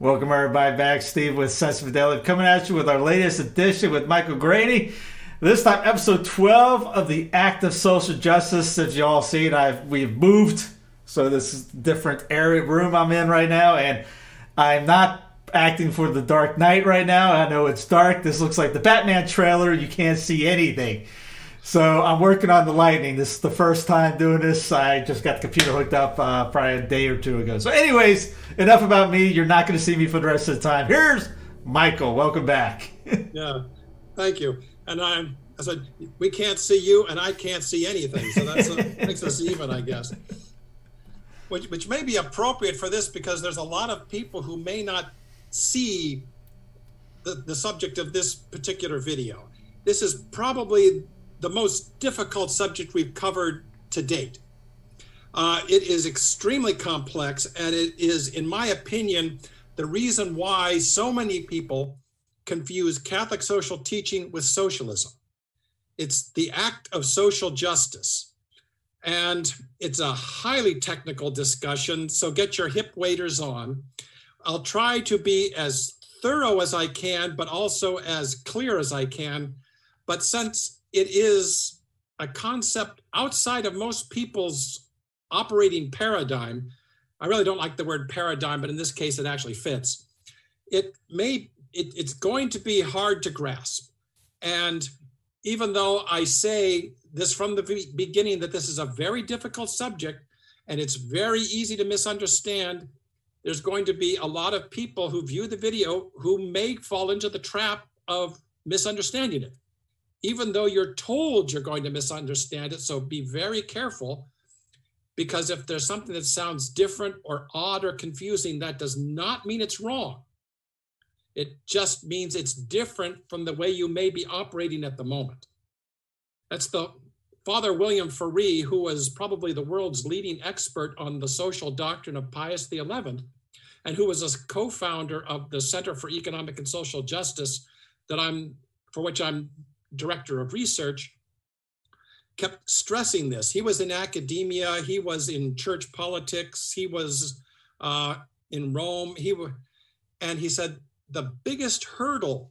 Welcome everybody back. Steve with Sensus Fidelium coming at you with our latest edition with Michael Greaney. This time, episode 12 of the Act of Social Justice. As you all seen, I've we've moved, so this is different area room I'm in right now, and I'm not acting for the Dark Knight right now. I know it's dark. This looks like the Batman trailer. You can't see anything. So I'm working on the lightning. This is the first time doing this. I just got the computer hooked up uh, probably a day or two ago. So, anyways, enough about me. You're not going to see me for the rest of the time. Here's Michael. Welcome back. Yeah, thank you. And I'm, I said, we can't see you, and I can't see anything. So that's makes us even, I guess. Which, which may be appropriate for this because there's a lot of people who may not see the, the subject of this particular video. This is probably the most difficult subject we've covered to date. Uh, it is extremely complex, and it is, in my opinion, the reason why so many people confuse Catholic social teaching with socialism. It's the act of social justice. And it's a highly technical discussion, so get your hip waders on. I'll try to be as thorough as I can, but also as clear as I can. But since it is a concept outside of most people's operating paradigm, I really don't like the word paradigm, but in this case, it actually fits. It may, it, it's going to be hard to grasp. And even though I say this from the beginning that this is a very difficult subject and it's very easy to misunderstand, there's going to be a lot of people who view the video who may fall into the trap of misunderstanding it, even though you're told you're going to misunderstand it. So be very careful because if there's something that sounds different or odd or confusing, that does not mean it's wrong. It just means it's different from the way you may be operating at the moment. That's the Father William Ferree, who was probably the world's leading expert on the social doctrine of Pius XI, and who was a co-founder of the Center for Economic and Social Justice, that I'm for which I'm director of research, kept stressing this. He was in academia, he was in church politics, he was uh, in Rome. He wa- and he said the biggest hurdle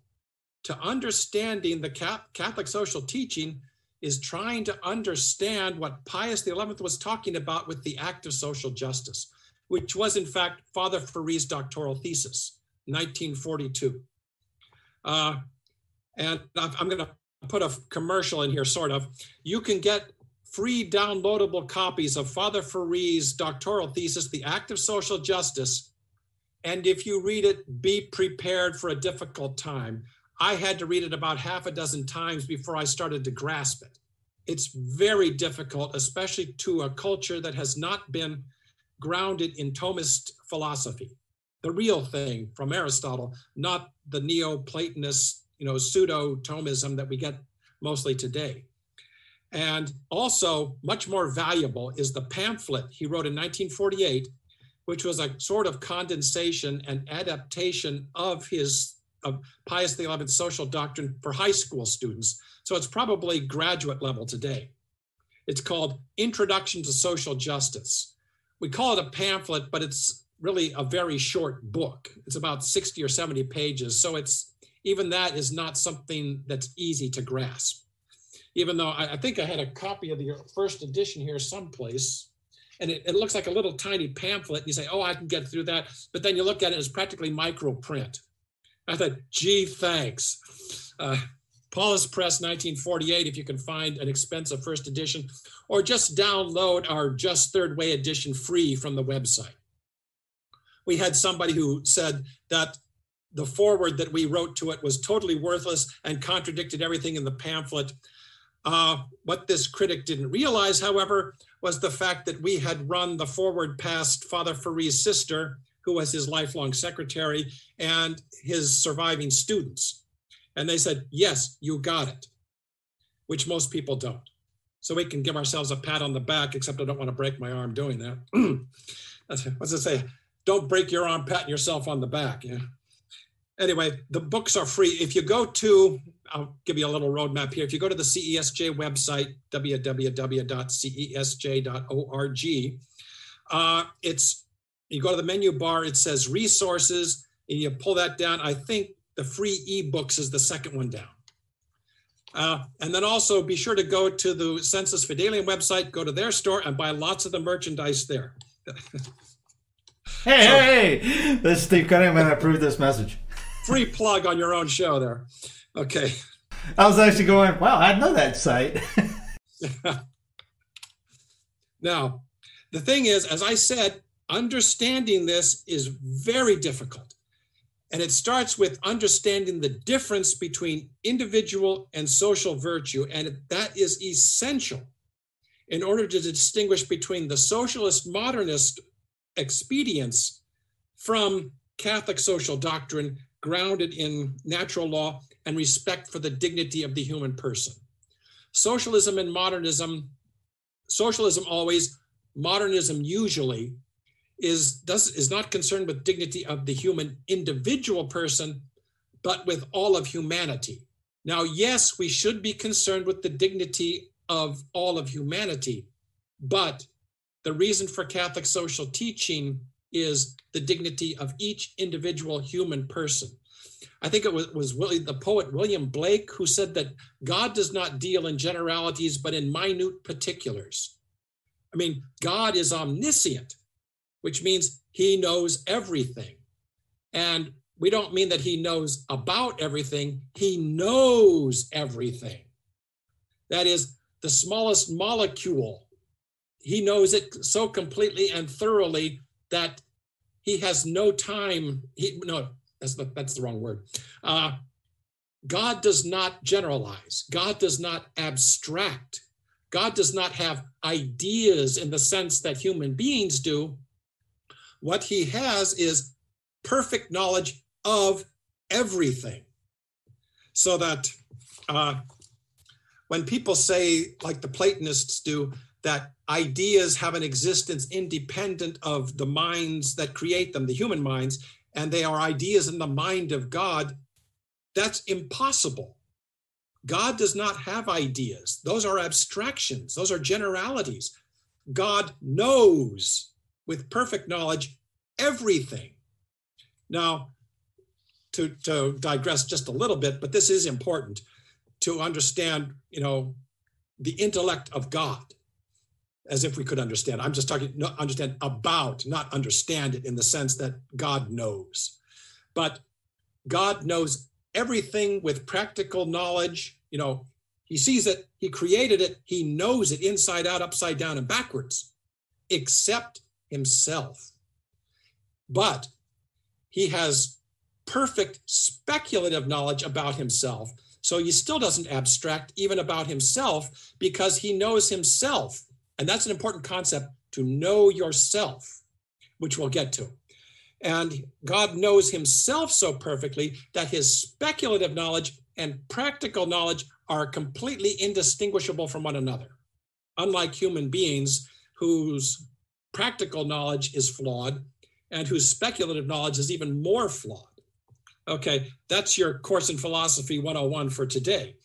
to understanding the Catholic social teaching is trying to understand what Pius XI was talking about with the act of social justice, which was in fact Father Ferree's doctoral thesis, 1942. Uh, and I'm going to put a commercial in here, sort of. You can get free downloadable copies of Father Ferree's doctoral thesis, The Act of Social Justice. And if you read it, be prepared for a difficult time. I had to read it about half a dozen times before I started to grasp it. It's very difficult, especially to a culture that has not been grounded in Thomist philosophy, the real thing from Aristotle, not the Neo-Platonist, you know, pseudo-Thomism that we get mostly today. And also, much more valuable is the pamphlet he wrote in 1948, which was a sort of condensation and adaptation of his of Pius XI's social doctrine for high school students. So it's probably graduate level today. It's called Introduction to Social Justice. We call it a pamphlet, but it's really a very short book. It's about 60 or 70 pages. So it's even that is not something that's easy to grasp. Even though I, I think I had a copy of the first edition here someplace, and it, it looks like a little tiny pamphlet. And you say, oh, I can get through that. But then you look at it, it's practically micro print. I thought, gee, thanks. Uh, Paulist Press 1948, if you can find an expensive first edition, or just download our Just Third Way edition free from the website. we had somebody who said that the foreword that we wrote to it was totally worthless and contradicted everything in the pamphlet. Uh, what this critic didn't realize, however, was the fact that we had run the foreword past Father Ferree's sister, who was his lifelong secretary, and his surviving students. And they said, Yes, you got it, which most people don't. So we can give ourselves a pat on the back, except I don't want to break my arm doing that. What's it say? Don't break your arm patting yourself on the back. Yeah anyway, the books are free. If you go to, I'll give you a little roadmap here. If you go to the CESJ website, www.cesj.org, uh, it's you go to the menu bar, it says resources, and you pull that down. I think the free ebooks is the second one down. Uh, and then also be sure to go to the Sensus Fidelium website, go to their store and buy lots of the merchandise there. hey, so, hey, hey, Steve Cunningham and I approve this message free plug on your own show there. Okay. I was actually going, wow, I know that site. now, the thing is, as I said, understanding this is very difficult. And it starts with understanding the difference between individual and social virtue. And that is essential in order to distinguish between the socialist modernist expedience from Catholic social doctrine grounded in natural law and respect for the dignity of the human person. Socialism and modernism, socialism always, modernism usually, is does is not concerned with dignity of the human individual person, but with all of humanity. Now, yes, we should be concerned with the dignity of all of humanity, but the reason for Catholic social teaching is the dignity of each individual human person. I think it was, was Willie, the poet William Blake who said that God does not deal in generalities, but in minute particulars. I mean, God is omniscient, which means he knows everything. And we don't mean that he knows about everything, he knows everything. That is, the smallest molecule, he knows it so completely and thoroughly that he has no time. He no, that's the, that's the wrong word. Uh, God does not generalize. God does not abstract. God does not have ideas in the sense that human beings do. What he has is perfect knowledge of everything. So that uh, when people say, like the Platonists do, that ideas have an existence independent of the minds that create them, the human minds, and they are ideas in the mind of God, that's impossible. God does not have ideas, those are abstractions, those are generalities. God knows with perfect knowledge everything. Now, to, to digress just a little bit, but this is important to understand, you know, the intellect of God as if we could understand. I'm just talking no, understand about, not understand it in the sense that God knows. But God knows everything with practical knowledge. You know, he sees it, he created it, he knows it inside out, upside down, and backwards, except himself. But he has perfect speculative knowledge about himself. So he still doesn't abstract even about himself because he knows himself and that's an important concept to know yourself, which we'll get to. And God knows himself so perfectly that his speculative knowledge and practical knowledge are completely indistinguishable from one another. Unlike human beings whose practical knowledge is flawed and whose speculative knowledge is even more flawed. Okay, that's your course in philosophy 101 for today.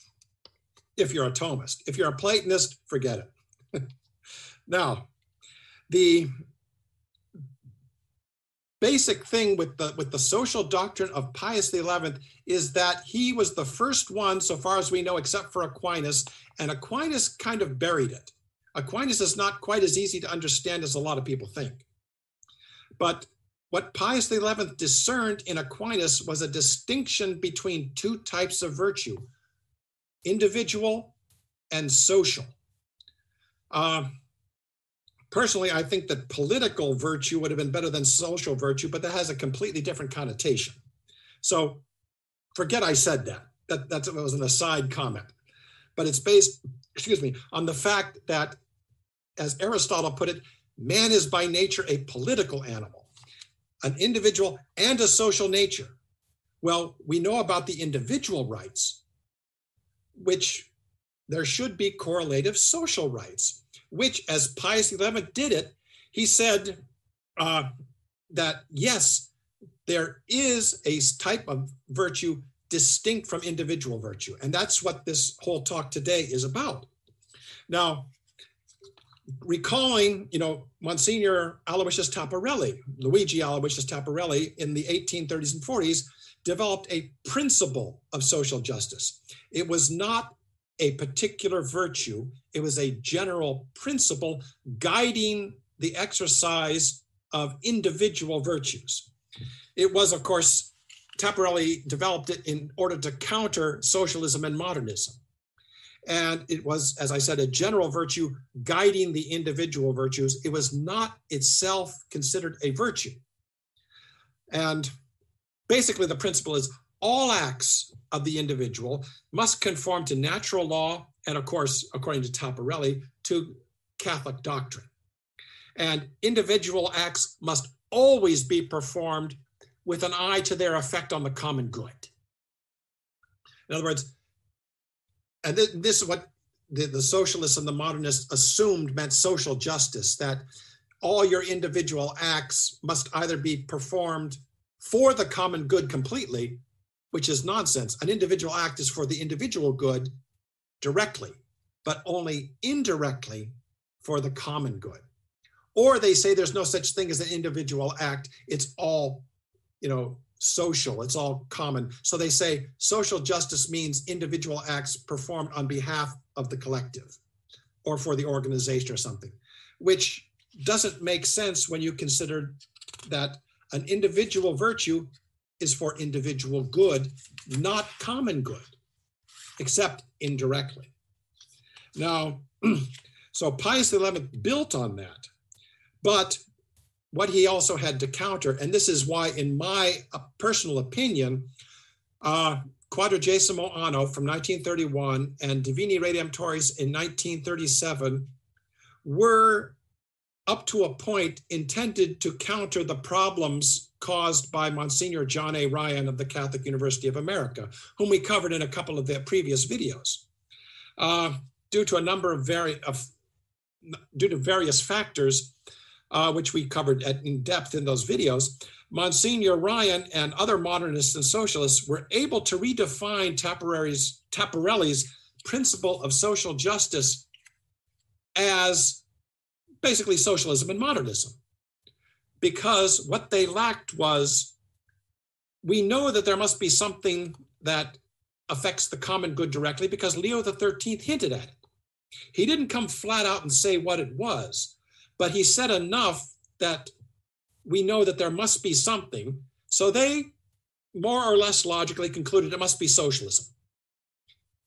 If you're a Thomist, if you're a Platonist, forget it. Now, the basic thing with the with the social doctrine of Pius XI is that he was the first one, so far as we know, except for Aquinas, and Aquinas kind of buried it. Aquinas is not quite as easy to understand as a lot of people think. But what Pius XI discerned in Aquinas was a distinction between two types of virtue individual and social. Uh, personally, I think that political virtue would have been better than social virtue, but that has a completely different connotation. So forget I said that. That, that was an aside comment. But it's based, excuse me, on the fact that, as Aristotle put it, man is by nature a political animal, an individual and a social nature. Well, we know about the individual rights, which there should be correlative social rights, which, as Pius XI did it, he said uh, that yes, there is a type of virtue distinct from individual virtue. And that's what this whole talk today is about. Now, recalling, you know, Monsignor Aloysius Taparelli, Luigi Aloysius Taparelli in the 1830s and 40s developed a principle of social justice. It was not a particular virtue, it was a general principle guiding the exercise of individual virtues. It was, of course, Taparelli developed it in order to counter socialism and modernism. And it was, as I said, a general virtue guiding the individual virtues. It was not itself considered a virtue. And basically, the principle is all acts of the individual must conform to natural law and, of course, according to Taparelli, to Catholic doctrine. And individual acts must always be performed with an eye to their effect on the common good. In other words, and this is what the, the socialists and the modernists assumed meant social justice that all your individual acts must either be performed for the common good completely, which is nonsense. An individual act is for the individual good directly, but only indirectly for the common good. Or they say there's no such thing as an individual act, it's all you know, social, it's all common. So they say social justice means individual acts performed on behalf of the collective or for the organization or something, which doesn't make sense when you consider that an individual virtue is for individual good, not common good, except indirectly. Now, so Pius XI built on that, but what he also had to counter, and this is why, in my uh, personal opinion, uh, Quadragesimo Anno from 1931 and Divini Radium Redemptoris in 1937 were up to a point intended to counter the problems caused by Monsignor John A. Ryan of the Catholic University of America, whom we covered in a couple of their previous videos. Uh, due to a number of, vari- of due to various factors, uh, which we covered at, in depth in those videos, Monsignor Ryan and other modernists and socialists were able to redefine Taparelli's, Taparelli's principle of social justice as basically socialism and modernism. Because what they lacked was we know that there must be something that affects the common good directly because Leo XIII hinted at it. He didn't come flat out and say what it was, but he said enough that we know that there must be something. So they more or less logically concluded it must be socialism,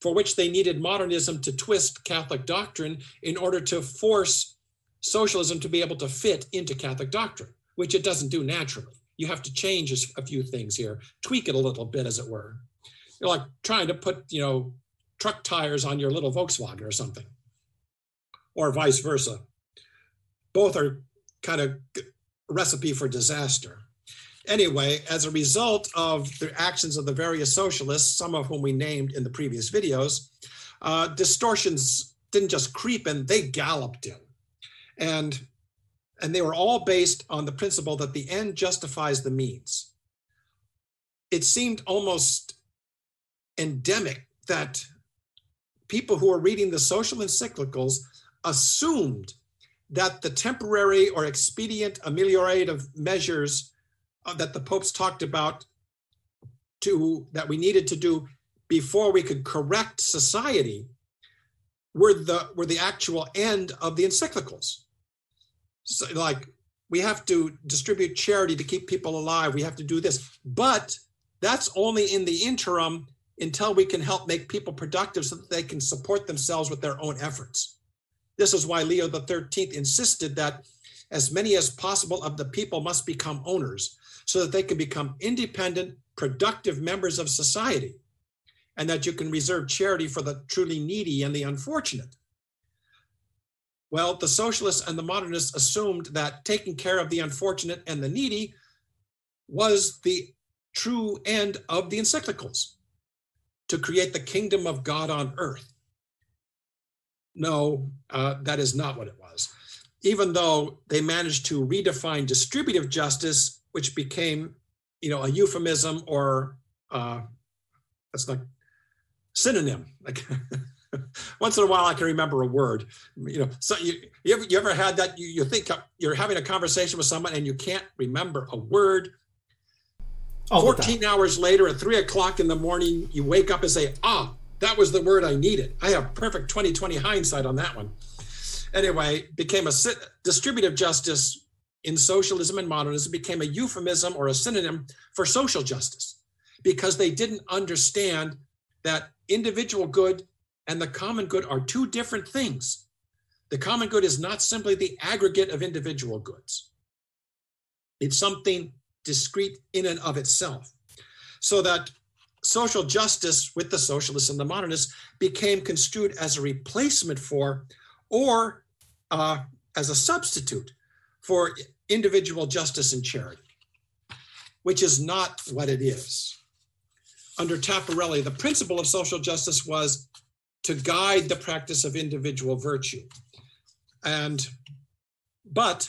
for which they needed modernism to twist Catholic doctrine in order to force socialism to be able to fit into Catholic doctrine, which it doesn't do naturally. You have to change a few things here, tweak it a little bit, as it were. You're like trying to put, you know, truck tires on your little Volkswagen or something, or vice versa both are kind of recipe for disaster. Anyway, as a result of the actions of the various socialists, some of whom we named in the previous videos, uh, distortions didn't just creep in, they galloped in. And, and they were all based on the principle that the end justifies the means. It seemed almost endemic that people who were reading the social encyclicals assumed that the temporary or expedient ameliorative measures uh, that the popes talked about to that we needed to do before we could correct society were the were the actual end of the encyclicals so like we have to distribute charity to keep people alive. We have to do this. But that's only in the interim until we can help make people productive so that they can support themselves with their own efforts. This is why Leo XIII insisted that as many as possible of the people must become owners so that they can become independent, productive members of society, and that you can reserve charity for the truly needy and the unfortunate. Well, the socialists and the modernists assumed that taking care of the unfortunate and the needy was the true end of the encyclicals to create the kingdom of God on earth. No, uh, that is not what it was. Even though they managed to redefine distributive justice, which became, you know, a euphemism or uh, that's not synonym. Like once in a while, I can remember a word. You know, so you you ever, you ever had that? You, you think you're having a conversation with someone and you can't remember a word. All 14 hours later at three o'clock in the morning, you wake up and say, ah, that was the word I needed. I have perfect 2020 hindsight on that one. Anyway, became a distributive justice in socialism and modernism became a euphemism or a synonym for social justice because they didn't understand that individual good and the common good are two different things. The common good is not simply the aggregate of individual goods. It's something discrete in and of itself. So that social justice with the socialists and the modernists became construed as a replacement for or uh, as a substitute for individual justice and charity, which is not what it is. Under Taparelli, the principle of social justice was to guide the practice of individual virtue. And, but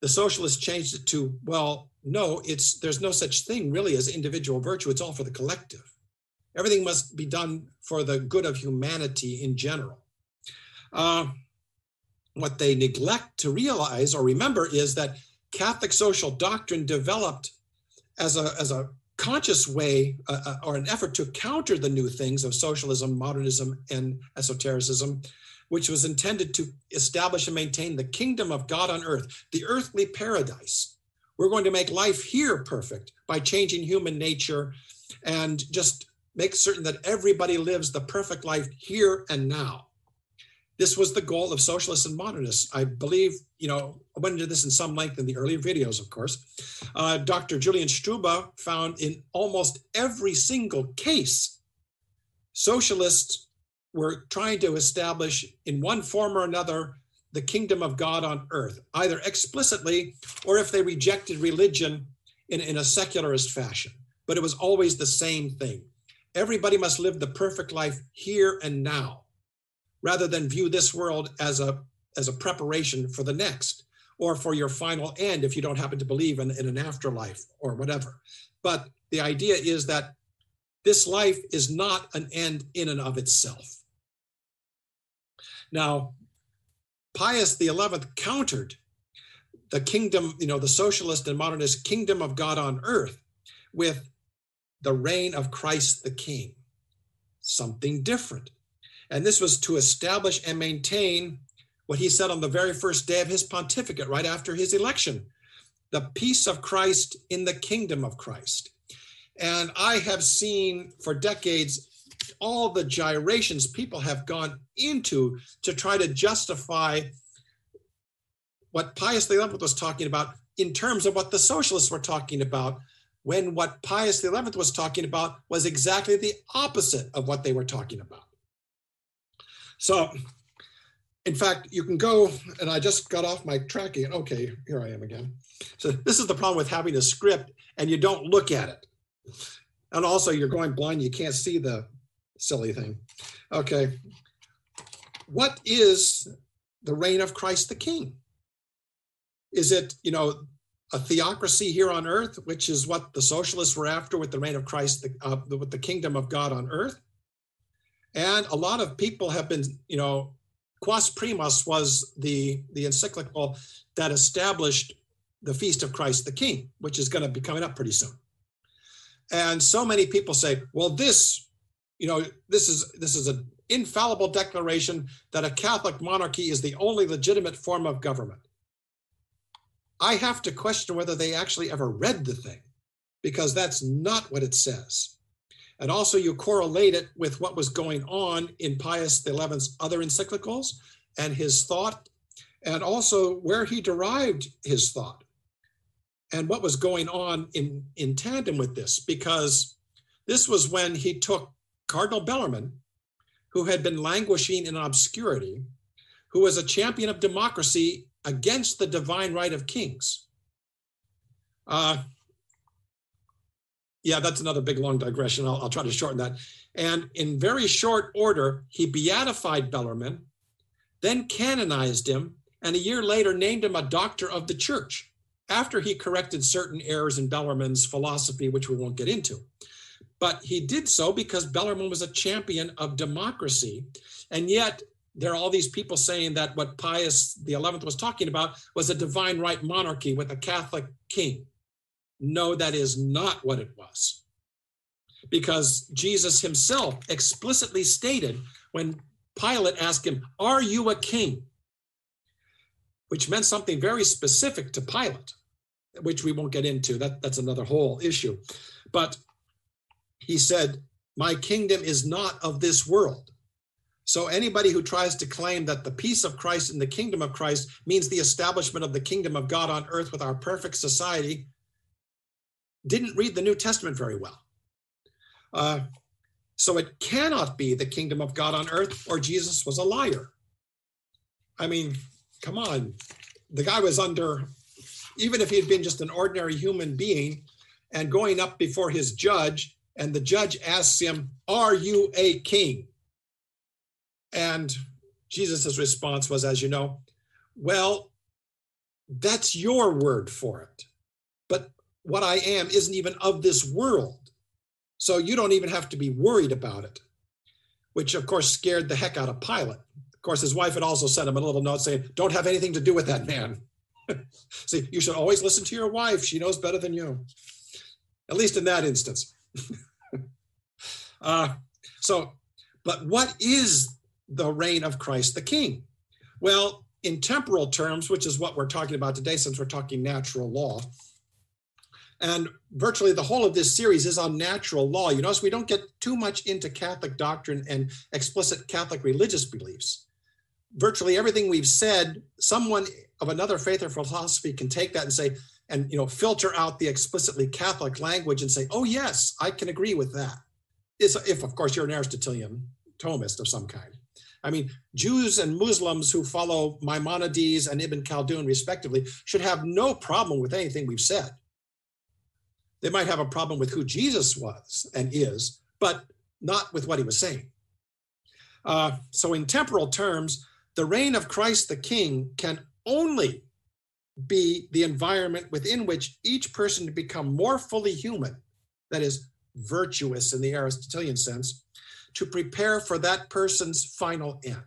the socialists changed it to, well, no, it's there's no such thing really as individual virtue. It's all for the collective. Everything must be done for the good of humanity in general. Uh, what they neglect to realize or remember is that Catholic social doctrine developed as a, as a conscious way uh, uh, or an effort to counter the new things of socialism, modernism, and esotericism, which was intended to establish and maintain the kingdom of God on earth, the earthly paradise. We're going to make life here perfect by changing human nature and just make certain that everybody lives the perfect life here and now. This was the goal of socialists and modernists. I believe, you know, I went into this in some length in the earlier videos, of course. Uh, Dr. Julian Strube found in almost every single case, socialists were trying to establish in one form or another the kingdom of God on earth, either explicitly or if they rejected religion in, in a secularist fashion. But it was always the same thing. Everybody must live the perfect life here and now rather than view this world as a as a preparation for the next or for your final end if you don't happen to believe in, in an afterlife or whatever. But the idea is that this life is not an end in and of itself. Now, Pius XI countered the kingdom, you know, the socialist and modernist kingdom of God on earth with the reign of Christ the King, something different. And this was to establish and maintain what he said on the very first day of his pontificate, right after his election the peace of Christ in the kingdom of Christ. And I have seen for decades all the gyrations people have gone into to try to justify what Pius XI was talking about in terms of what the socialists were talking about, when what Pius XI was talking about was exactly the opposite of what they were talking about. So, in fact, you can go, and I just got off my tracking. Okay, here I am again. So, this is the problem with having a script and you don't look at it. And also, you're going blind, you can't see the silly thing. Okay. What is the reign of Christ the King? Is it, you know, a theocracy here on earth, which is what the socialists were after with the reign of Christ, the, uh, with the kingdom of God on earth? And a lot of people have been, you know, Quas Primas was the, the encyclical that established the Feast of Christ the King, which is going to be coming up pretty soon. And so many people say, well, this, you know, this is this is an infallible declaration that a Catholic monarchy is the only legitimate form of government. I have to question whether they actually ever read the thing, because that's not what it says. And also, you correlate it with what was going on in Pius XI's other encyclicals, and his thought, and also where he derived his thought and what was going on in, in tandem with this, because this was when he took Cardinal Bellarmine, who had been languishing in obscurity, who was a champion of democracy against the divine right of kings. Uh, yeah, that's another big long digression. I'll, I'll try to shorten that. And in very short order, he beatified Bellarmine, then canonized him, and a year later named him a doctor of the church after he corrected certain errors in Bellarmine's philosophy, which we won't get into. But he did so because Bellarmine was a champion of democracy. And yet, there are all these people saying that what Pius Eleventh was talking about was a divine right monarchy with a Catholic king. No, that is not what it was. Because Jesus himself explicitly stated when Pilate asked him, Are you a king? Which meant something very specific to Pilate, which we won't get into. That, that's another whole issue. But he said, My kingdom is not of this world. So anybody who tries to claim that the peace of Christ and the kingdom of Christ means the establishment of the kingdom of God on earth with our perfect society didn't read the New Testament very well. Uh, so it cannot be the kingdom of God on earth, or Jesus was a liar. I mean, come on. The guy was under, even if he had been just an ordinary human being and going up before his judge, and the judge asks him, Are you a king? And Jesus' response was, as you know, Well, that's your word for it. What I am isn't even of this world. So you don't even have to be worried about it, which of course scared the heck out of Pilate. Of course, his wife had also sent him a little note saying, Don't have anything to do with that man. See, you should always listen to your wife. She knows better than you, at least in that instance. uh, so, but what is the reign of Christ the King? Well, in temporal terms, which is what we're talking about today, since we're talking natural law, and virtually the whole of this series is on natural law. You notice we don't get too much into Catholic doctrine and explicit Catholic religious beliefs. Virtually everything we've said, someone of another faith or philosophy can take that and say, and you know, filter out the explicitly Catholic language and say, oh yes, I can agree with that. If of course you're an Aristotelian Thomist of some kind. I mean, Jews and Muslims who follow Maimonides and Ibn Khaldun, respectively, should have no problem with anything we've said. They might have a problem with who Jesus was and is, but not with what he was saying. Uh, so, in temporal terms, the reign of Christ the King can only be the environment within which each person to become more fully human, that is, virtuous in the Aristotelian sense, to prepare for that person's final end.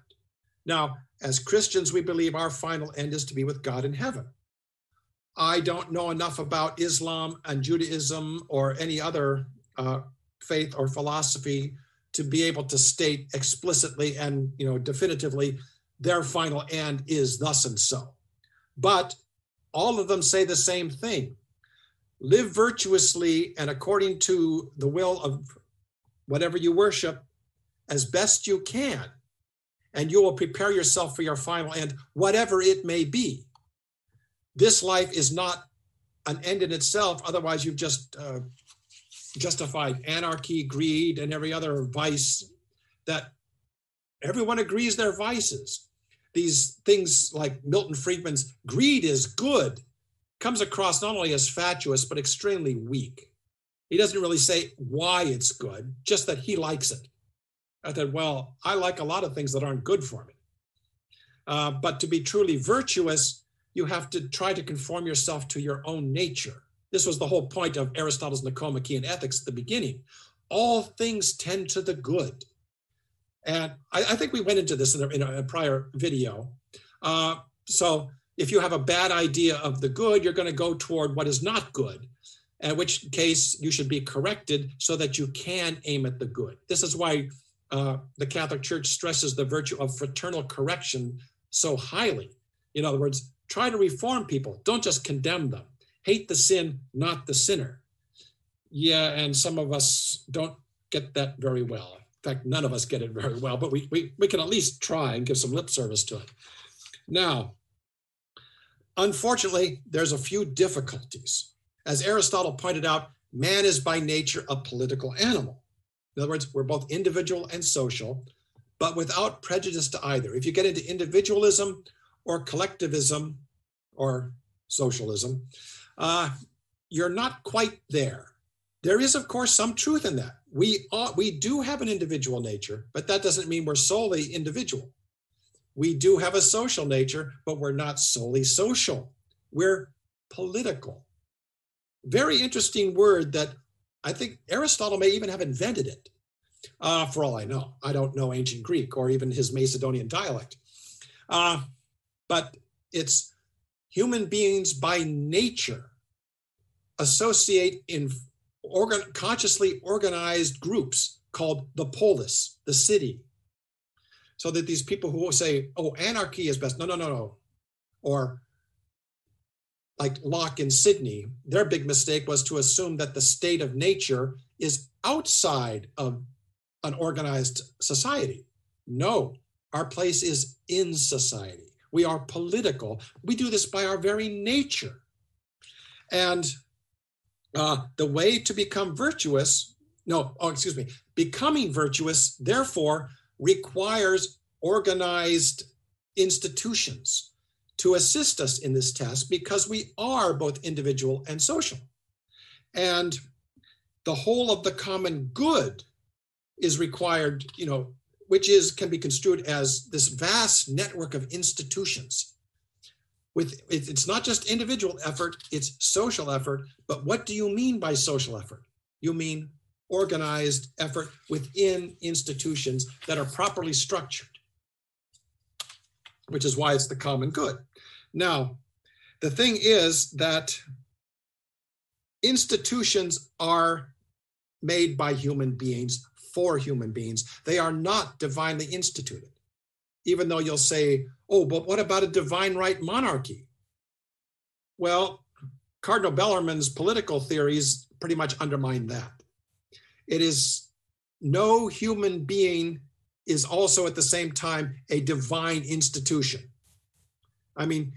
Now, as Christians, we believe our final end is to be with God in heaven. I don't know enough about Islam and Judaism or any other uh, faith or philosophy to be able to state explicitly and you know definitively their final end is thus and so. But all of them say the same thing: live virtuously and according to the will of whatever you worship as best you can, and you will prepare yourself for your final end, whatever it may be this life is not an end in itself. Otherwise, you've just uh, justified anarchy, greed, and every other vice that everyone agrees they're vices. These things like Milton Friedman's greed is good comes across not only as fatuous, but extremely weak. He doesn't really say why it's good, just that he likes it. I thought, well, I like a lot of things that aren't good for me. Uh, but to be truly virtuous, you have to try to conform yourself to your own nature. This was the whole point of Aristotle's Nicomachean Ethics at the beginning. All things tend to the good. And I, I think we went into this in a, in a prior video. Uh, so if you have a bad idea of the good, you're going to go toward what is not good, in which case you should be corrected so that you can aim at the good. This is why uh, the Catholic Church stresses the virtue of fraternal correction so highly. In other words, Try to reform people. Don't just condemn them. Hate the sin, not the sinner. Yeah, and some of us don't get that very well. In fact, none of us get it very well, but we, we, we can at least try and give some lip service to it. Now, unfortunately, there's a few difficulties. As Aristotle pointed out, man is by nature a political animal. In other words, we're both individual and social, but without prejudice to either. If you get into individualism or collectivism or socialism, uh, you're not quite there. There is, of course, some truth in that. We we do have an individual nature, but that doesn't mean we're solely individual. We do have a social nature, but we're not solely social. We're political. Very interesting word that I think Aristotle may even have invented it. Uh, for all I know, I don't know ancient Greek or even his Macedonian dialect. Uh, but it's human beings by nature associate in organ, consciously organized groups called the polis, the city. So that these people who say, oh, anarchy is best. No, no, no, no. Or like Locke in Sidney, their big mistake was to assume that the state of nature is outside of an organized society. No, our place is in society. We are political. We do this by our very nature. And uh, the way to become virtuous, no, oh, excuse me, becoming virtuous, therefore, requires organized institutions to assist us in this task because we are both individual and social. And the whole of the common good is required, you know, which is can be construed as this vast network of institutions. With it's not just individual effort it's social effort. But what do you mean by social effort? You mean organized effort within institutions that are properly structured which is why it's the common good. Now the thing is that institutions are made by human beings for human beings they are not divinely instituted even though you'll say, oh, but what about a divine right monarchy? Well, Cardinal Bellarmine's political theories pretty much undermine that. It is no human being is also at the same time a divine institution. I mean,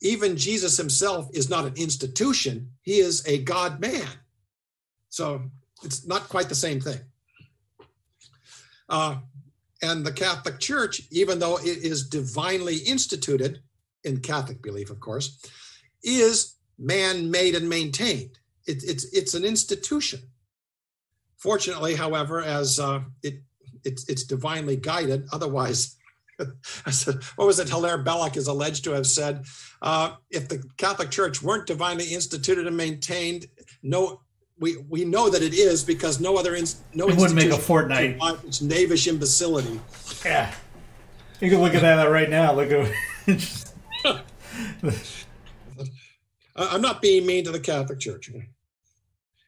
even Jesus himself is not an institution, he is a God man. So it's not quite the same thing. Uh, and the Catholic Church, even though it is divinely instituted, in Catholic belief, of course, is man made and maintained. It, it's, it's an institution. Fortunately, however, as uh, it, it's, it's divinely guided, otherwise, what was it? Hilaire Belloc is alleged to have said, uh, if the Catholic Church weren't divinely instituted and maintained, no we we know that it is because no other ins, no it wouldn't make a fortnight. It's knavish imbecility. Yeah, you can look at that right now. Look at. I'm not being mean to the Catholic Church.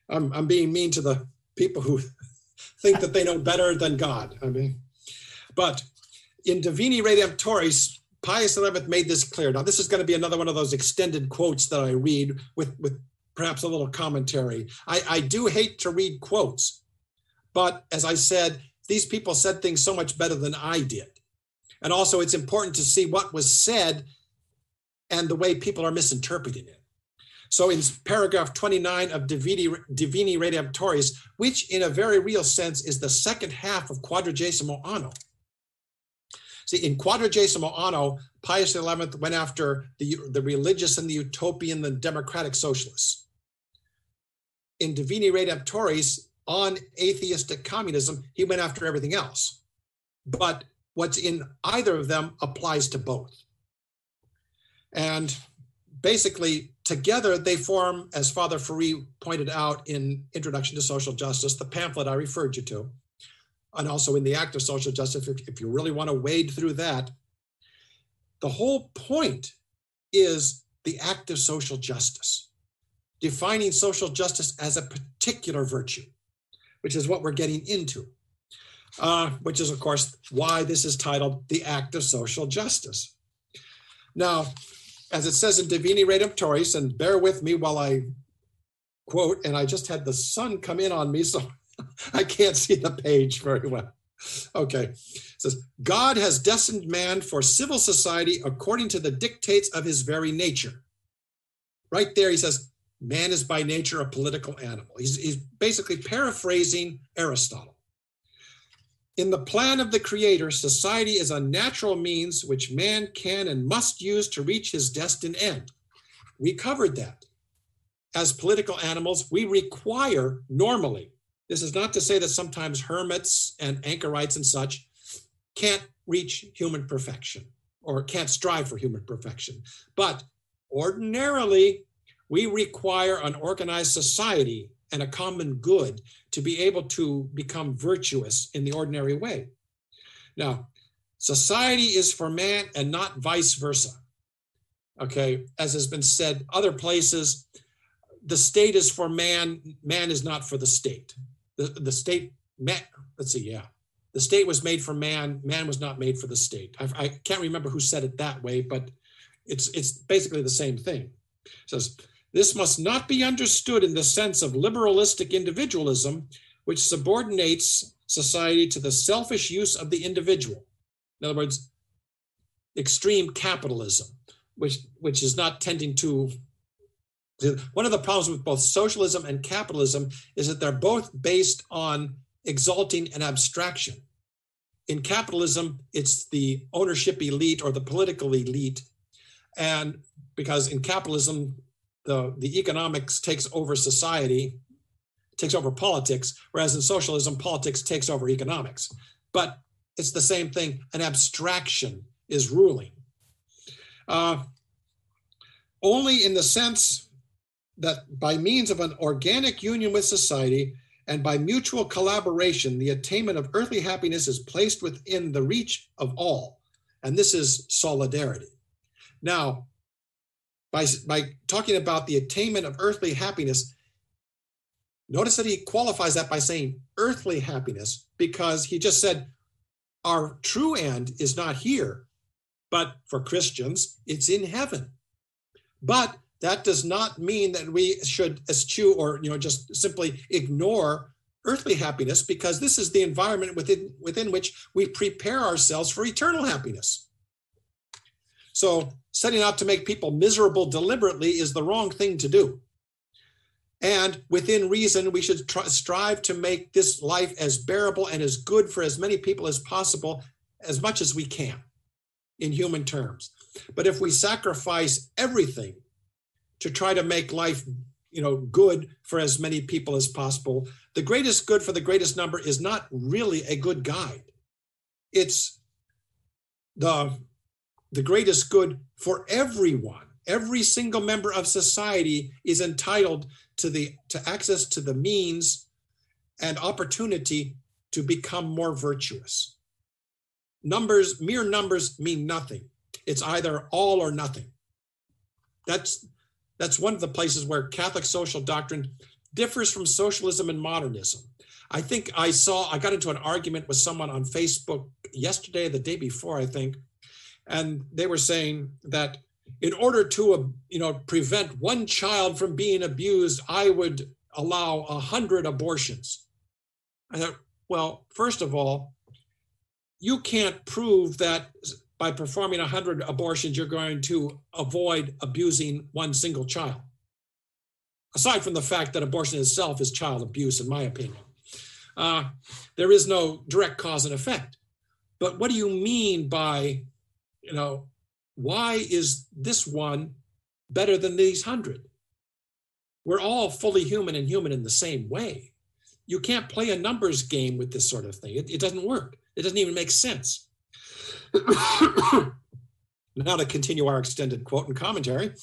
I'm I'm being mean to the people who think that they know better than God. I mean, but in Divini Redemptoris, Pius XI made this clear. Now, this is going to be another one of those extended quotes that I read with with perhaps a little commentary. I, I do hate to read quotes, but as I said, these people said things so much better than I did. And also, it's important to see what was said and the way people are misinterpreting it. So, in paragraph 29 of Divini, Divini Redemptoris, which in a very real sense is the second half of Quadragesimo Anno. See, in Quadragesimo Anno, Pius XI went after the, the religious and the utopian, the democratic socialists in Divini Redemptoris on atheistic communism, he went after everything else. But what's in either of them applies to both. And basically, together they form, as Father Ferree pointed out in Introduction to Social Justice, the pamphlet I referred you to, and also in the Act of Social Justice, if, if you really want to wade through that, the whole point is the act of social justice defining social justice as a particular virtue, which is what we're getting into, uh, which is, of course, why this is titled The Act of Social Justice. Now, as it says in Divini Redemptoris, and bear with me while I quote, and I just had the sun come in on me, so I can't see the page very well. Okay. It says God has destined man for civil society according to the dictates of his very nature. Right there, he says, man is by nature a political animal. He's, he's basically paraphrasing Aristotle. In the plan of the Creator, society is a natural means which man can and must use to reach his destined end. We covered that. As political animals, we require normally this is not to say that sometimes hermits and anchorites and such can't reach human perfection or can't strive for human perfection. But ordinarily, we require an organized society and a common good to be able to become virtuous in the ordinary way. Now, society is for man and not vice versa. Okay, as has been said other places, the state is for man, man is not for the state the, the state met, let's see, yeah. The state was made for man, man was not made for the state. I, I can't remember who said it that way, but it's it's basically the same thing. It says this must not be understood in the sense of liberalistic individualism, which subordinates society to the selfish use of the individual. In other words, extreme capitalism, which which is not tending to one of the problems with both socialism and capitalism is that they're both based on exalting an abstraction. In capitalism, it's the ownership elite or the political elite. And because in capitalism, the, the economics takes over society, takes over politics, whereas in socialism, politics takes over economics. But it's the same thing. An abstraction is ruling. Uh, only in the sense that by means of an organic union with society and by mutual collaboration, the attainment of earthly happiness is placed within the reach of all. And this is solidarity. Now, by, by talking about the attainment of earthly happiness, notice that he qualifies that by saying earthly happiness because he just said our true end is not here, but for Christians, it's in heaven. But that does not mean that we should eschew or you know just simply ignore earthly happiness because this is the environment within within which we prepare ourselves for eternal happiness so setting out to make people miserable deliberately is the wrong thing to do. And within reason we should try, strive to make this life as bearable and as good for as many people as possible as much as we can in human terms. But if we sacrifice everything to try to make life you know good for as many people as possible the greatest good for the greatest number is not really a good guide. It's the the greatest good for everyone. Every single member of society is entitled to the to access to the means and opportunity to become more virtuous. Numbers mere numbers mean nothing. It's either all or nothing. That's that's one of the places where Catholic social doctrine differs from socialism and modernism. I think I saw, I got into an argument with someone on Facebook yesterday, the day before, I think, and they were saying that in order to, uh, you know, prevent one child from being abused, I would allow a hundred abortions. I thought, well, first of all, you can't prove that by performing a 100 abortions, you're going to avoid abusing one single child. Aside from the fact that abortion itself is child abuse, in my opinion, uh, there is no direct cause and effect. But what do you mean by, you know, why is this one better than these hundred? We're all fully human and human in the same way. You can't play a numbers game with this sort of thing. It, it doesn't work. It doesn't even make sense. now to continue our extended quote and commentary.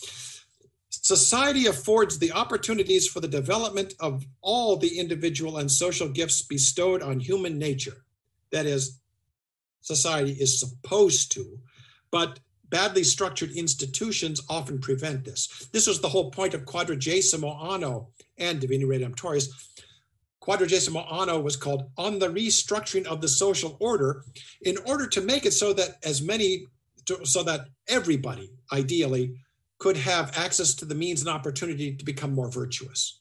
Society affords the opportunities for the development of all the individual and social gifts bestowed on human nature. That is, society is supposed to, but badly structured institutions often prevent this. This was the whole point of Quadragesimo Anno and Divini Redemptoris, Quadragesimo Anno was called On the Restructuring of the Social Order, in order to make it so that as many, so that everybody, ideally, could have access to the means and opportunity to become more virtuous.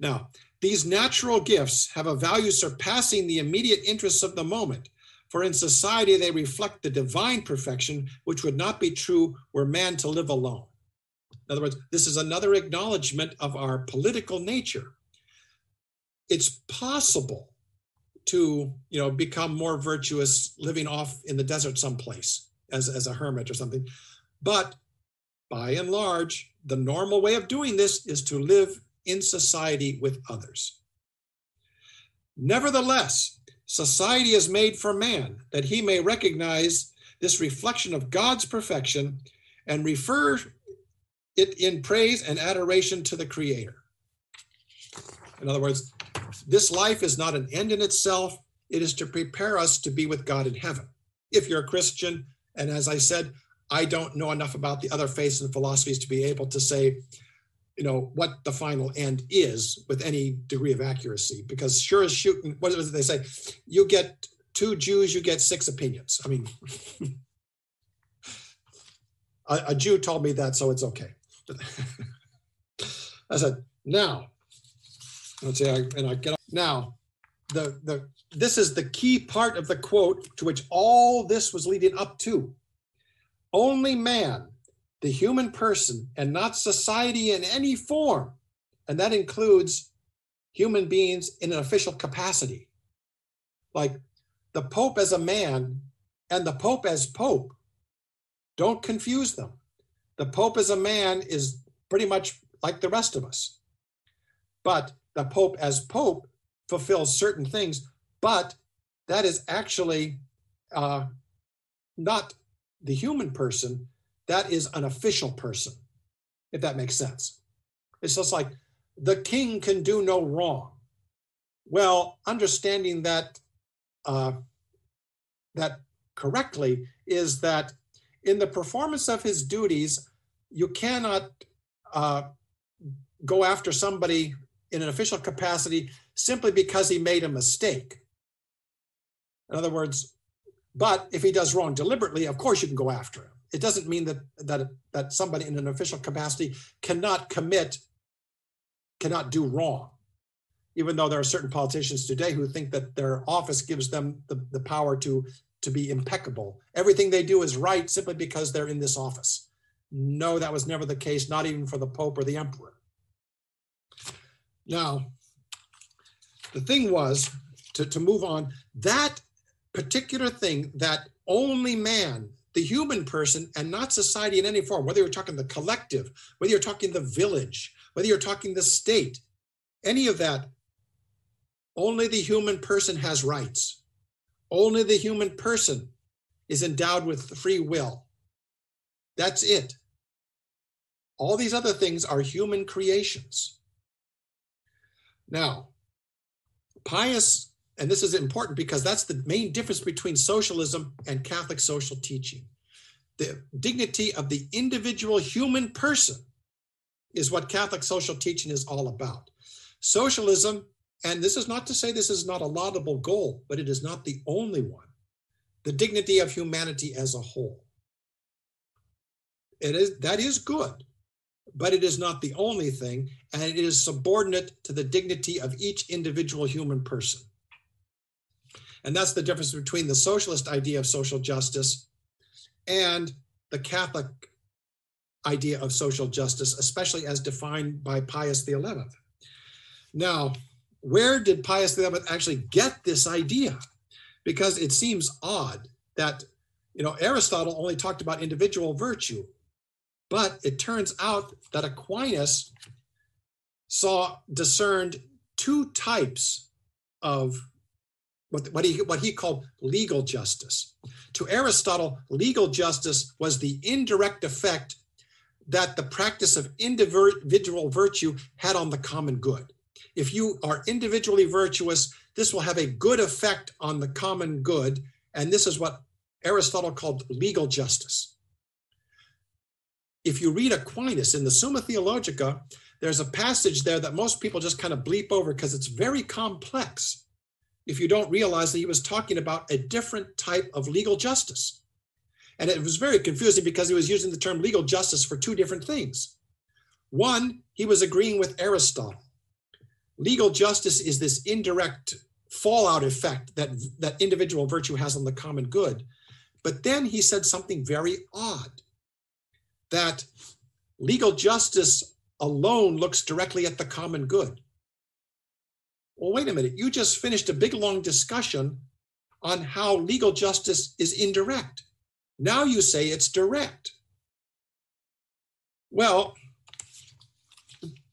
Now, these natural gifts have a value surpassing the immediate interests of the moment, for in society they reflect the divine perfection, which would not be true were man to live alone. In other words, this is another acknowledgement of our political nature. It's possible to, you know, become more virtuous living off in the desert someplace as, as a hermit or something. But by and large, the normal way of doing this is to live in society with others. Nevertheless, society is made for man that he may recognize this reflection of God's perfection and refer it in praise and adoration to the Creator. In other words, this life is not an end in itself, it is to prepare us to be with God in heaven. If you're a Christian, and as I said, I don't know enough about the other faiths and philosophies to be able to say, you know, what the final end is with any degree of accuracy. Because sure as shooting, what is it they say? You get two Jews, you get six opinions. I mean, a, a Jew told me that, so it's okay. I said, now, let's say, I, and I get now, the the this is the key part of the quote to which all this was leading up to. Only man, the human person, and not society in any form, and that includes human beings in an official capacity. Like the Pope as a man and the Pope as Pope, don't confuse them. The Pope as a man is pretty much like the rest of us. But the Pope as Pope fulfills certain things, but that is actually uh, not the human person, that is an official person, if that makes sense. It's just like the king can do no wrong. Well, understanding that uh, that correctly is that in the performance of his duties, you cannot uh, go after somebody in an official capacity simply because he made a mistake. In other words, but if he does wrong deliberately, of course you can go after him. It doesn't mean that that that somebody in an official capacity cannot commit, cannot do wrong. Even though there are certain politicians today who think that their office gives them the, the power to to be impeccable. Everything they do is right simply because they're in this office. No, that was never the case, not even for the Pope or the Emperor. Now, the thing was to, to move on, that particular thing that only man, the human person, and not society in any form, whether you're talking the collective, whether you're talking the village, whether you're talking the state, any of that, only the human person has rights. Only the human person is endowed with free will. That's it. All these other things are human creations. Now, Pius and this is important because that's the main difference between socialism and Catholic social teaching. The dignity of the individual human person is what Catholic social teaching is all about. Socialism, and this is not to say this is not a laudable goal, but it is not the only one. The dignity of humanity as a whole. It is that is good, but it is not the only thing, and it is subordinate to the dignity of each individual human person. And that's the difference between the socialist idea of social justice and the Catholic idea of social justice, especially as defined by Pius XI. Now, where did Pius XI actually get this idea? Because it seems odd that, you know, Aristotle only talked about individual virtue, but it turns out that Aquinas saw discerned two types of what, what, he, what he called legal justice. To Aristotle, legal justice was the indirect effect that the practice of individual virtue had on the common good. If you are individually virtuous, this will have a good effect on the common good. And this is what Aristotle called legal justice. If you read Aquinas in the Summa Theologica, there's a passage there that most people just kind of bleep over because it's very complex if you don't realize that he was talking about a different type of legal justice. And it was very confusing because he was using the term legal justice for two different things. One, he was agreeing with Aristotle. legal justice is this indirect fallout effect that that individual virtue has on the common good. But then he said something very odd that legal justice alone looks directly at the common good. Well, wait a minute. You just finished a big long discussion on how legal justice is indirect. Now you say it's direct. Well,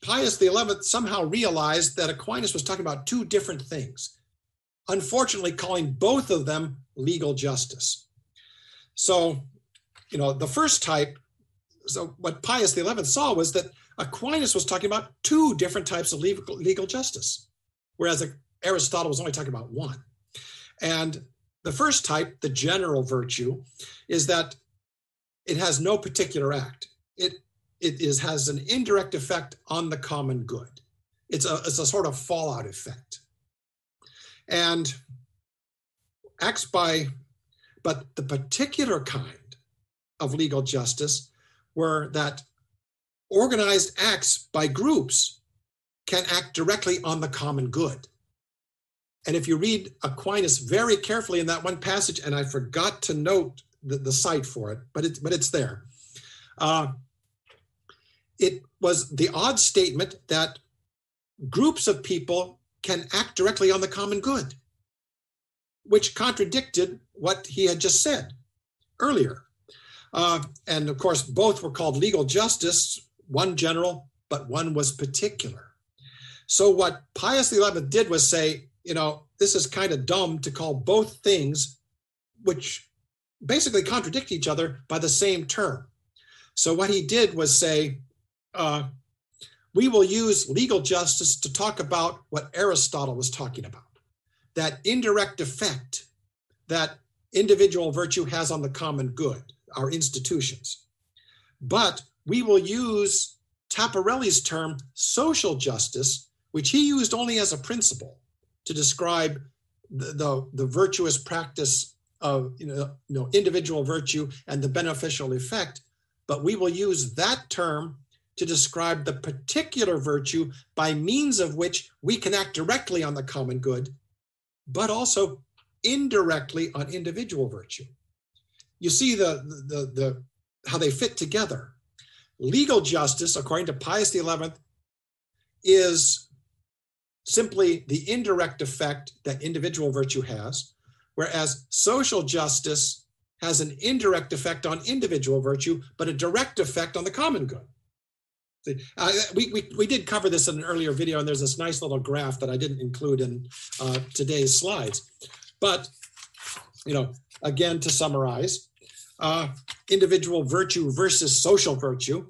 Pius XI somehow realized that Aquinas was talking about two different things, unfortunately, calling both of them legal justice. So, you know, the first type, so what Pius XI saw was that Aquinas was talking about two different types of legal, legal justice, whereas Aristotle was only talking about one. And the first type, the general virtue, is that it has no particular act. It it is has an indirect effect on the common good. It's a it's a sort of fallout effect. And acts by, but the particular kind of legal justice were that organized acts by groups can act directly on the common good. And if you read Aquinas very carefully in that one passage, and I forgot to note the, the site for it, but it's but it's there. Uh, it was the odd statement that groups of people can act directly on the common good, which contradicted what he had just said earlier. Uh, and of course, both were called legal justice, one general, but one was particular. So, what Pius XI did was say, you know, this is kind of dumb to call both things, which basically contradict each other, by the same term. So, what he did was say, uh, we will use legal justice to talk about what Aristotle was talking about that indirect effect that individual virtue has on the common good, our institutions. But we will use Taparelli's term social justice, which he used only as a principle to describe the, the, the virtuous practice of you know, you know, individual virtue and the beneficial effect. But we will use that term to describe the particular virtue by means of which we can act directly on the common good, but also indirectly on individual virtue. You see the, the, the, how they fit together. Legal justice, according to Pius XI, is simply the indirect effect that individual virtue has, whereas social justice has an indirect effect on individual virtue, but a direct effect on the common good. Uh, we, we, we did cover this in an earlier video, and there's this nice little graph that I didn't include in uh, today's slides. But, you know, again, to summarize, uh, individual virtue versus social virtue.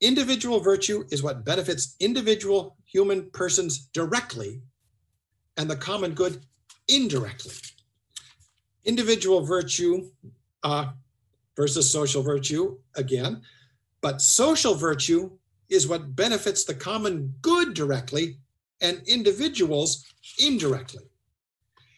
Individual virtue is what benefits individual human persons directly and the common good indirectly. Individual virtue uh, versus social virtue, again, but social virtue is what benefits the common good directly and individuals indirectly.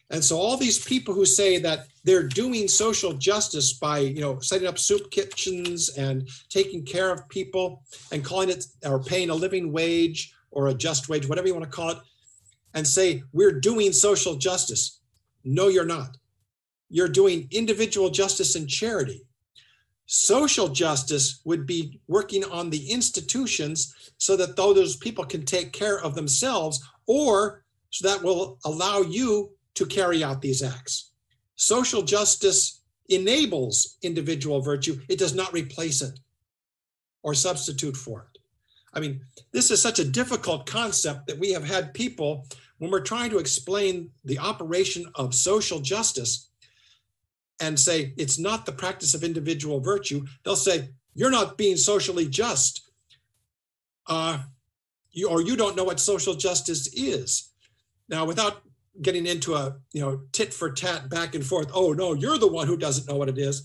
And so all these people who say that they're doing social justice by, you know, setting up soup kitchens and taking care of people and calling it or paying a living wage or a just wage, whatever you want to call it, and say we're doing social justice. No, you're not. You're doing individual justice and charity. Social justice would be working on the institutions so that those people can take care of themselves, or so that will allow you to carry out these acts. Social justice enables individual virtue, it does not replace it or substitute for it. I mean, this is such a difficult concept that we have had people, when we're trying to explain the operation of social justice, and say it's not the practice of individual virtue, they'll say, You're not being socially just. Uh, you, or you don't know what social justice is. Now, without getting into a you know tit for tat back and forth, oh no, you're the one who doesn't know what it is.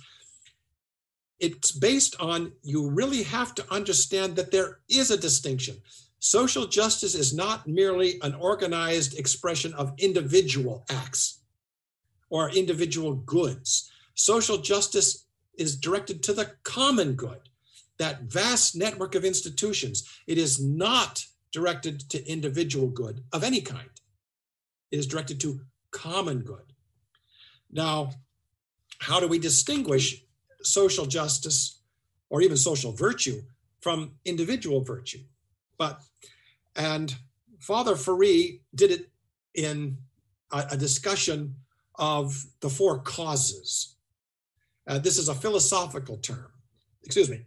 It's based on you really have to understand that there is a distinction. Social justice is not merely an organized expression of individual acts or individual goods. Social justice is directed to the common good, that vast network of institutions. It is not directed to individual good of any kind. It is directed to common good. Now, how do we distinguish social justice or even social virtue from individual virtue? But, and Father Ferree did it in a, a discussion of the four causes. Uh, this is a philosophical term. Excuse me.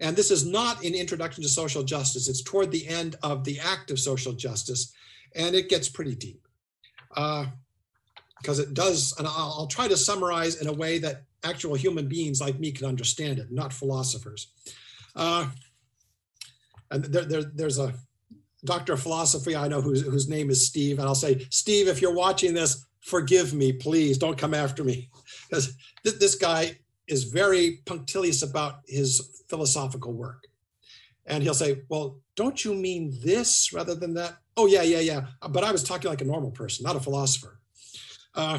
And this is not in Introduction to Social Justice. It's toward the end of the Act of Social Justice, and it gets pretty deep. Because uh, it does, and I'll, I'll, try to summarize in a way that actual human beings like me can understand it, not philosophers. Uh, and there, there, there's a doctor of philosophy I know whose, whose name is Steve, and I'll say, Steve, if you're watching this, forgive me, please don't come after me. Because th- this guy is very punctilious about his philosophical work. And he'll say, Well, don't you mean this rather than that? Oh, yeah, yeah, yeah. But I was talking like a normal person, not a philosopher. Uh,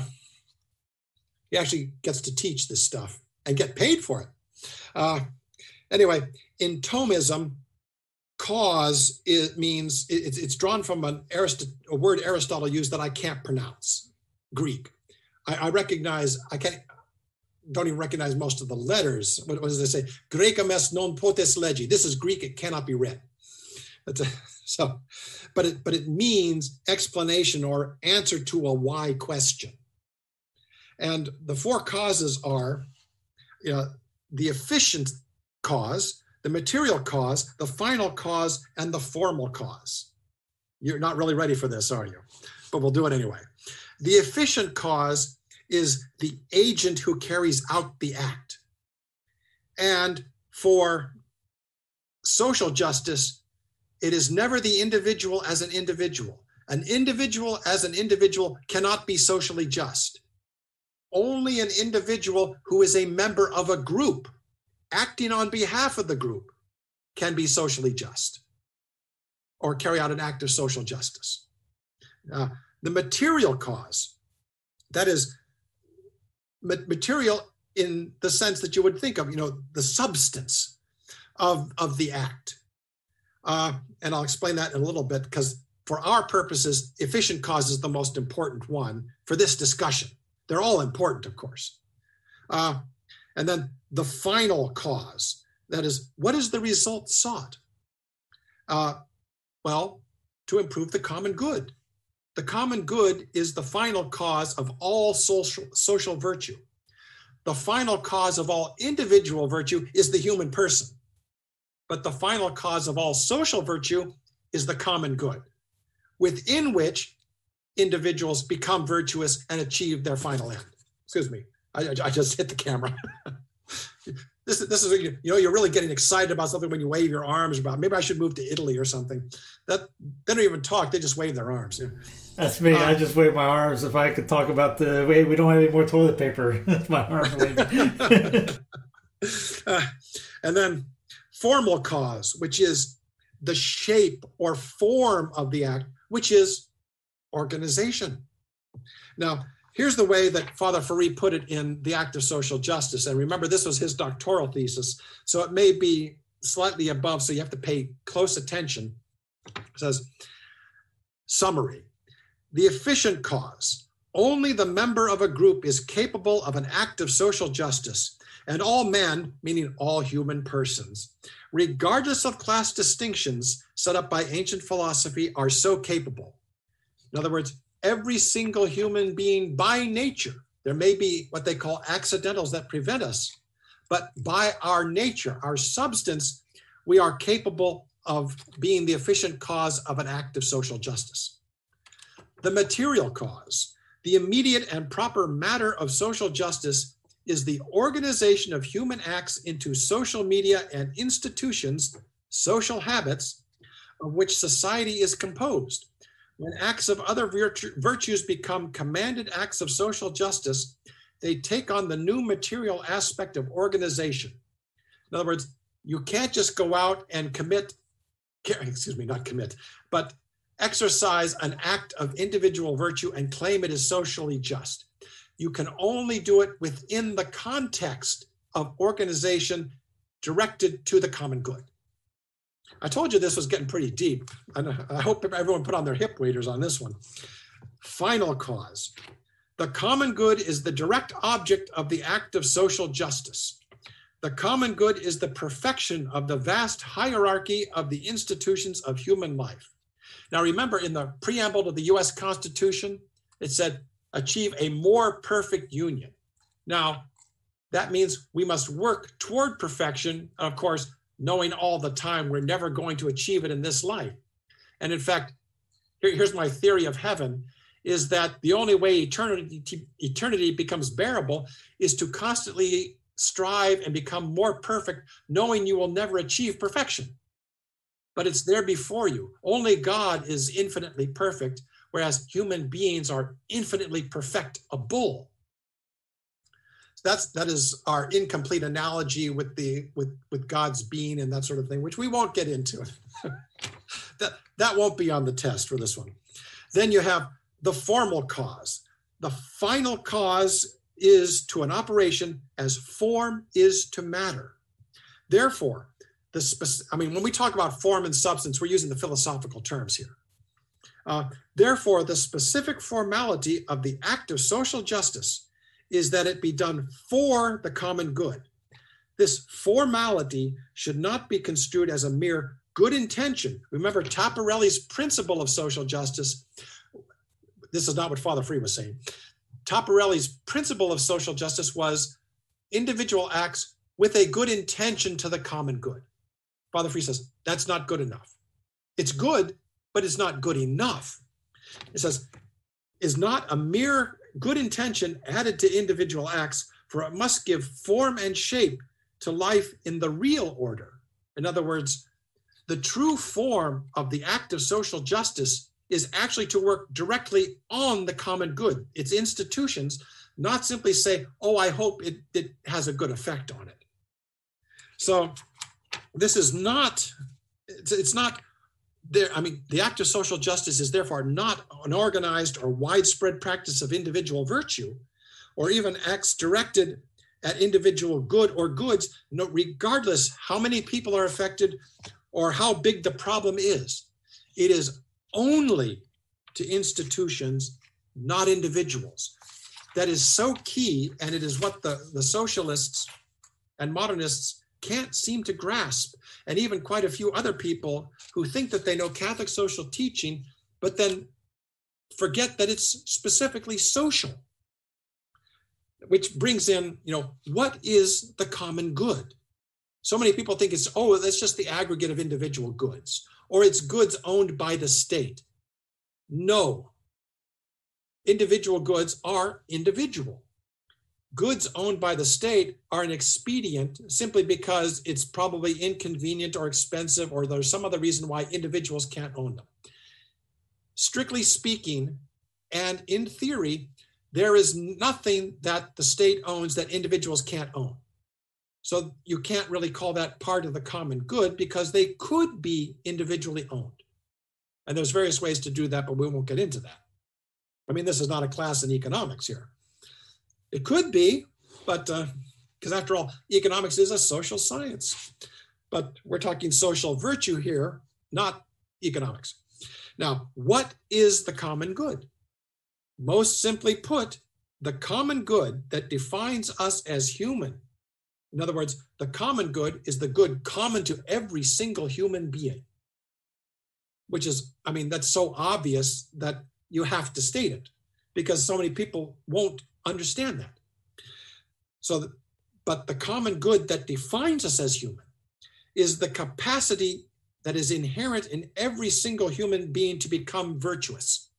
he actually gets to teach this stuff and get paid for it. Uh, anyway, in Thomism, cause it means it, it's drawn from an Arist- a word Aristotle used that I can't pronounce, Greek. I, I recognize I can't don't even recognize most of the letters. What, what does it say? Grecum est non potes legi. This is Greek; it cannot be read. A, so, but it but it means explanation or answer to a why question. And the four causes are, you know, the efficient cause, the material cause, the final cause, and the formal cause. You're not really ready for this, are you? But we'll do it anyway. The efficient cause is the agent who carries out the act. And for social justice, it is never the individual as an individual. An individual as an individual cannot be socially just. Only an individual who is a member of a group acting on behalf of the group can be socially just or carry out an act of social justice. Uh, the material cause, that is material in the sense that you would think of, you know, the substance of, of the act. Uh, and I'll explain that in a little bit because for our purposes, efficient cause is the most important one for this discussion. They're all important, of course. Uh, and then the final cause, that is, what is the result sought? Uh, well, to improve the common good. The common good is the final cause of all social, social virtue. The final cause of all individual virtue is the human person. But the final cause of all social virtue is the common good, within which individuals become virtuous and achieve their final end. Excuse me, I, I just hit the camera. this, this is you know you're really getting excited about something when you wave your arms about maybe I should move to Italy or something. That they don't even talk; they just wave their arms. That's me. I just wave my arms. If I could talk about the way we don't have any more toilet paper, that's my arm uh, and then formal cause, which is the shape or form of the act, which is organization. Now, here's the way that Father Ferree put it in The Act of Social Justice. And remember, this was his doctoral thesis, so it may be slightly above, so you have to pay close attention. It says, summary the efficient cause. Only the member of a group is capable of an act of social justice, and all men, meaning all human persons, regardless of class distinctions set up by ancient philosophy, are so capable. In other words, every single human being by nature, there may be what they call accidentals that prevent us, but by our nature, our substance, we are capable of being the efficient cause of an act of social justice the material cause. The immediate and proper matter of social justice is the organization of human acts into social media and institutions, social habits, of which society is composed. When acts of other virtu- virtues become commanded acts of social justice, they take on the new material aspect of organization. In other words, you can't just go out and commit, excuse me, not commit, but exercise an act of individual virtue and claim it is socially just. You can only do it within the context of organization directed to the common good. I told you this was getting pretty deep. And I hope everyone put on their hip waders on this one. Final cause. The common good is the direct object of the act of social justice. The common good is the perfection of the vast hierarchy of the institutions of human life. Now, remember, in the preamble to the US Constitution, it said, achieve a more perfect union. Now, that means we must work toward perfection. Of course, knowing all the time we're never going to achieve it in this life. And in fact, here, here's my theory of heaven is that the only way eternity, eternity becomes bearable is to constantly strive and become more perfect, knowing you will never achieve perfection. But it's there before you. Only God is infinitely perfect, whereas human beings are infinitely perfect, a bull that's that is our incomplete analogy with the with with God's being and that sort of thing, which we won't get into. that that won't be on the test for this one. Then you have the formal cause. The final cause is to an operation as form is to matter. Therefore, the spec- I mean, when we talk about form and substance, we're using the philosophical terms here. Uh, therefore, the specific formality of the act of social justice is that it be done for the common good. This formality should not be construed as a mere good intention. Remember Taparelli's principle of social justice. This is not what Father Ferree was saying. Taparelli's principle of social justice was individual acts with a good intention to the common good. Father Ferree says that's not good enough. It's good, but it's not good enough. It says, is not a mere good intention added to individual acts, for it must give form and shape to life in the real order. In other words, the true form of the act of social justice is actually to work directly on the common good, its institutions, not simply say, oh, I hope it, it has a good effect on it. So this is not, it's, it's not there, I mean, the act of social justice is therefore not an organized or widespread practice of individual virtue, or even acts directed at individual good or goods, no, regardless how many people are affected or how big the problem is. It is only to institutions, not individuals. That is so key, and it is what the, the socialists and modernists can't seem to grasp. And even quite a few other people who think that they know Catholic social teaching, but then forget that it's specifically social. Which brings in, you know, what is the common good? So many people think it's, oh, that's just the aggregate of individual goods, or it's goods owned by the state. No. Individual goods are individual goods owned by the state are an expedient simply because it's probably inconvenient or expensive or there's some other reason why individuals can't own them. Strictly speaking, and in theory, there is nothing that the state owns that individuals can't own. So you can't really call that part of the common good because they could be individually owned. And there's various ways to do that, but we won't get into that. I mean, this is not a class in economics here. It could be, but because uh, after all, economics is a social science. But we're talking social virtue here, not economics. Now, what is the common good? Most simply put, the common good that defines us as human. In other words, the common good is the good common to every single human being, which is, I mean, that's so obvious that you have to state it because so many people won't understand that. So, but the common good that defines us as human is the capacity that is inherent in every single human being to become virtuous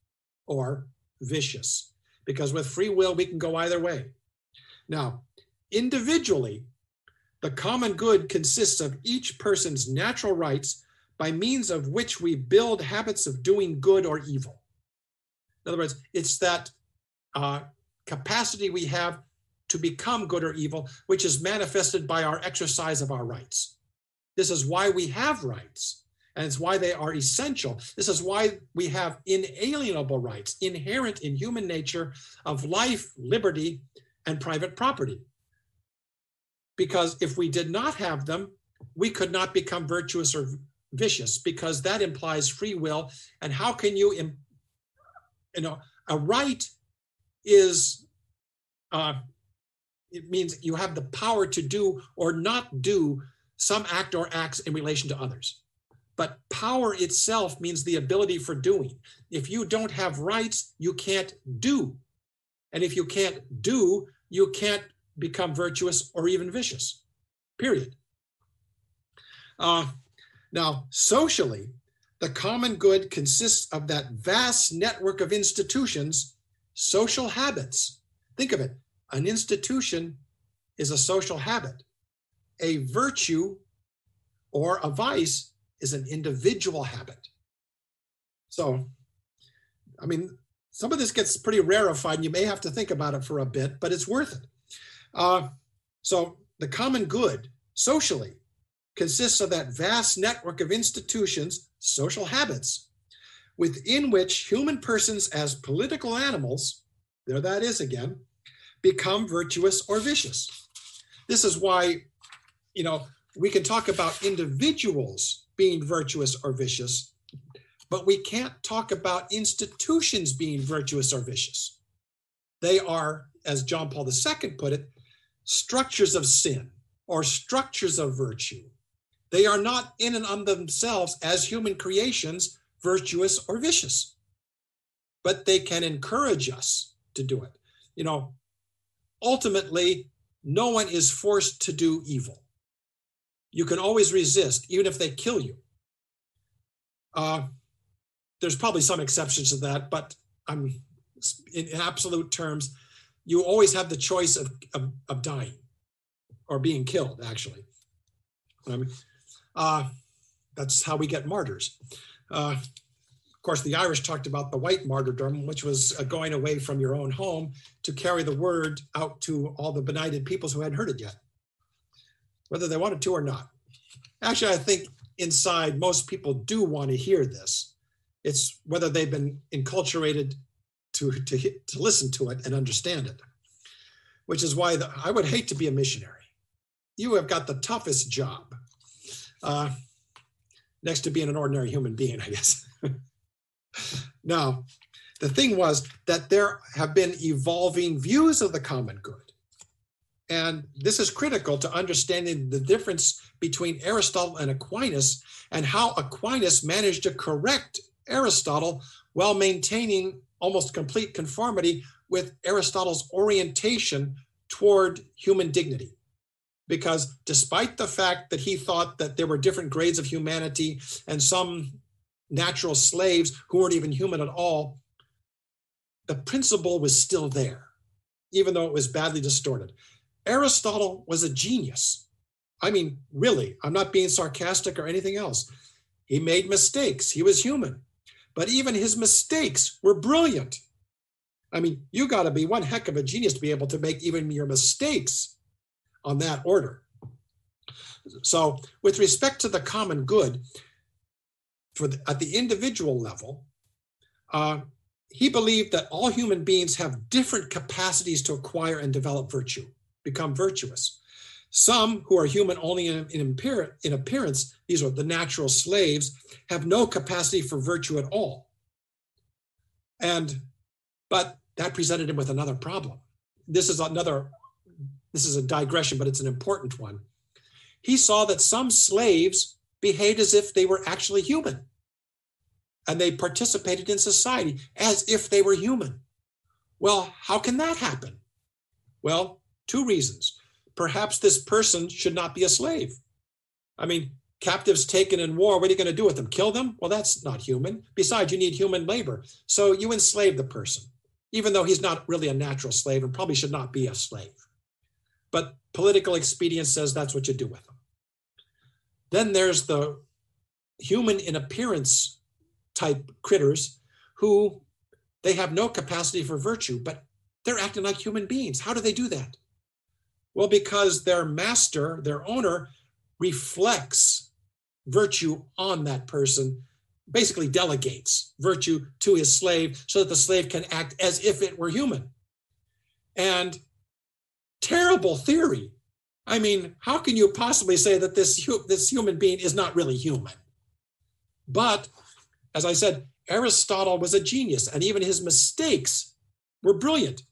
or vicious, because with free will, we can go either way. Now, individually, the common good consists of each person's natural rights by means of which we build habits of doing good or evil. In other words, it's that uh, capacity we have to become good or evil, which is manifested by our exercise of our rights. This is why we have rights, and it's why they are essential. This is why we have inalienable rights inherent in human nature of life, liberty, and private property. Because if we did not have them, we could not become virtuous or, vicious because that implies free will. And how can you, you know, a right is, uh, it means you have the power to do or not do some act or acts in relation to others. But power itself means the ability for doing. If you don't have rights, you can't do. And if you can't do, you can't become virtuous or even vicious, period. Uh, now, socially, the common good consists of that vast network of institutions, social habits. Think of it an institution is a social habit, a virtue or a vice is an individual habit. So, I mean, some of this gets pretty rarefied and you may have to think about it for a bit, but it's worth it. Uh, so, the common good socially consists of that vast network of institutions, social habits, within which human persons, as political animals, there that is again, become virtuous or vicious. This is why, you know, we can talk about individuals being virtuous or vicious, but we can't talk about institutions being virtuous or vicious. They are, as John Paul II put it, structures of sin or structures of virtue. They are not in and of themselves as human creations virtuous or vicious, but they can encourage us to do it. You know, ultimately, no one is forced to do evil. You can always resist, even if they kill you. Uh, there's probably some exceptions to that, but I'm in absolute terms, you always have the choice of, of, of dying or being killed, actually. Um, uh, that's how we get martyrs. Uh, of course, the Irish talked about the white martyrdom, which was uh, going away from your own home to carry the word out to all the benighted peoples who hadn't heard it yet whether they wanted to or not. Actually, I think inside most people do want to hear this. It's whether they've been enculturated to, to, to listen to it and understand it, which is why the, I would hate to be a missionary. You have got the toughest job, uh, next to being an ordinary human being, I guess. now, the thing was that there have been evolving views of the common good. And this is critical to understanding the difference between Aristotle and Aquinas and how Aquinas managed to correct Aristotle while maintaining almost complete conformity with Aristotle's orientation toward human dignity. Because despite the fact that he thought that there were different grades of humanity and some natural slaves who weren't even human at all, the principle was still there, even though it was badly distorted. Aristotle was a genius. I mean, really, I'm not being sarcastic or anything else. He made mistakes, he was human, but even his mistakes were brilliant. I mean, you got to be one heck of a genius to be able to make even your mistakes on that order. So, with respect to the common good, for the, at the individual level, uh, he believed that all human beings have different capacities to acquire and develop virtue become virtuous. Some who are human only in, in, in appearance, these are the natural slaves, have no capacity for virtue at all. And, but that presented him with another problem. This is another, this is a digression, but it's an important one. He saw that some slaves behaved as if they were actually human and they participated in society as if they were human. Well, how can that happen? Well, Two reasons. Perhaps this person should not be a slave. I mean, captives taken in war, what are you going to do with them? Kill them? Well, that's not human. Besides, you need human labor. So you enslave the person, even though he's not really a natural slave and probably should not be a slave. But political expedience says that's what you do with them. Then there's the human in appearance type critters who they have no capacity for virtue, but they're acting like human beings. How do they do that? Well, because their master, their owner, reflects virtue on that person, basically delegates virtue to his slave so that the slave can act as if it were human. And terrible theory. I mean, how can you possibly say that this, this human being is not really human? But as I said, Aristotle was a genius, and even his mistakes were brilliant.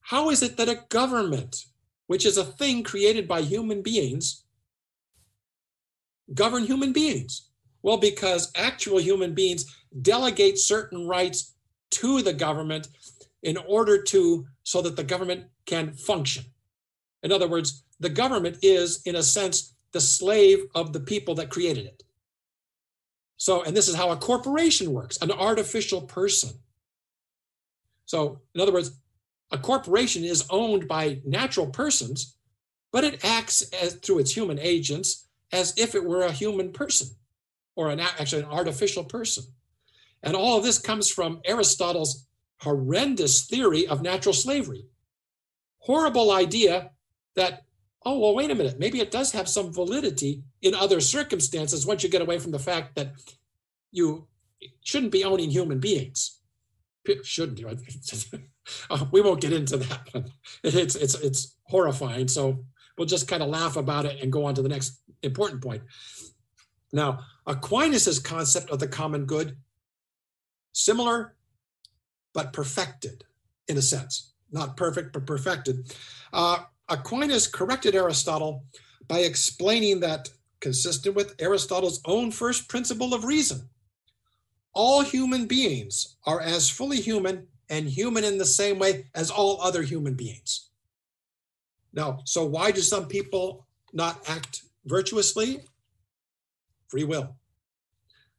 How is it that a government, which is a thing created by human beings, govern human beings? Well, because actual human beings delegate certain rights to the government in order to so that the government can function. In other words, the government is, in a sense, the slave of the people that created it. So, and this is how a corporation works an artificial person. So, in other words, a corporation is owned by natural persons, but it acts as, through its human agents as if it were a human person or an actually an artificial person. And all of this comes from Aristotle's horrendous theory of natural slavery. Horrible idea that, oh, well, wait a minute, maybe it does have some validity in other circumstances once you get away from the fact that you shouldn't be owning human beings. Shouldn't you? uh, we won't get into that. It's, it's, it's horrifying. So we'll just kind of laugh about it and go on to the next important point. Now, Aquinas's concept of the common good, similar but perfected in a sense, not perfect but perfected. Uh, Aquinas corrected Aristotle by explaining that, consistent with Aristotle's own first principle of reason, all human beings are as fully human and human in the same way as all other human beings. Now, so why do some people not act virtuously? Free will.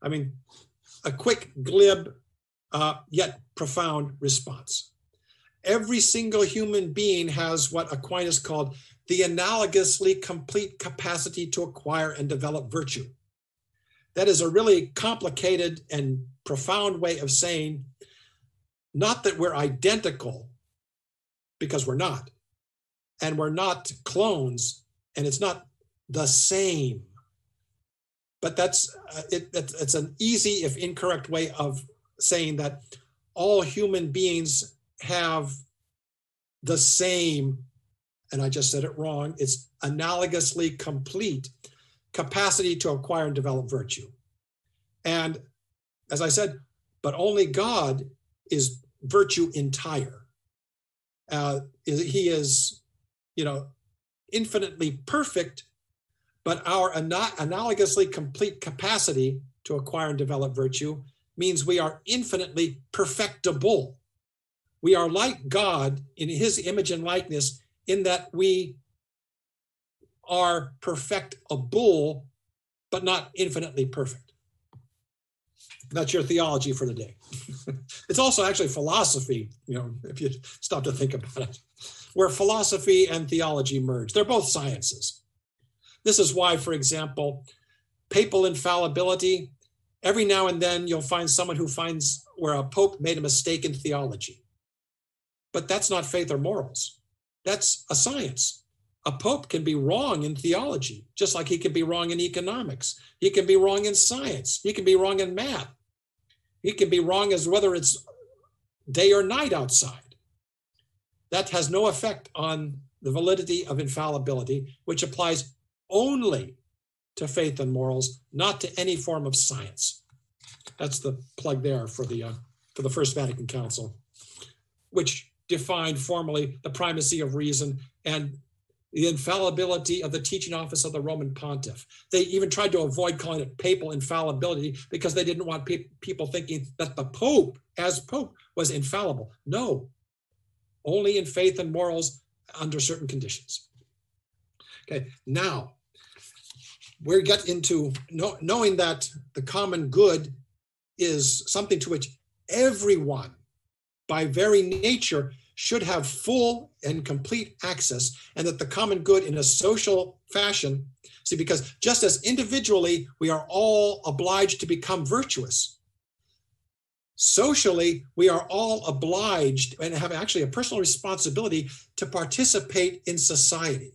I mean, a quick, glib, uh, yet profound response. Every single human being has what Aquinas called the analogously complete capacity to acquire and develop virtue. That is a really complicated and profound way of saying not that we're identical, because we're not, and we're not clones, and it's not the same. But that's uh, it, it's an easy, if incorrect, way of saying that all human beings have the same, and I just said it wrong, it's analogously complete capacity to acquire and develop virtue. And as I said, but only God is virtue entire. Uh, he is, you know, infinitely perfect, but our analogously complete capacity to acquire and develop virtue means we are infinitely perfectible. We are like God in his image and likeness in that we are perfectible, but not infinitely perfect. That's your theology for the day. it's also actually philosophy, you know, if you stop to think about it, where philosophy and theology merge. They're both sciences. This is why, for example, papal infallibility every now and then you'll find someone who finds where a pope made a mistake in theology. But that's not faith or morals. That's a science. A pope can be wrong in theology, just like he can be wrong in economics. He can be wrong in science. He can be wrong in math. He can be wrong as whether it's day or night outside. That has no effect on the validity of infallibility, which applies only to faith and morals, not to any form of science. That's the plug there for the uh, for the First Vatican Council, which defined formally the primacy of reason and the infallibility of the teaching office of the Roman pontiff. They even tried to avoid calling it papal infallibility because they didn't want pe- people thinking that the Pope, as Pope, was infallible. No, only in faith and morals under certain conditions. Okay, now we get into know, knowing that the common good is something to which everyone, by very nature, should have full and complete access, and that the common good in a social fashion, see, because just as individually we are all obliged to become virtuous, socially we are all obliged and have actually a personal responsibility to participate in society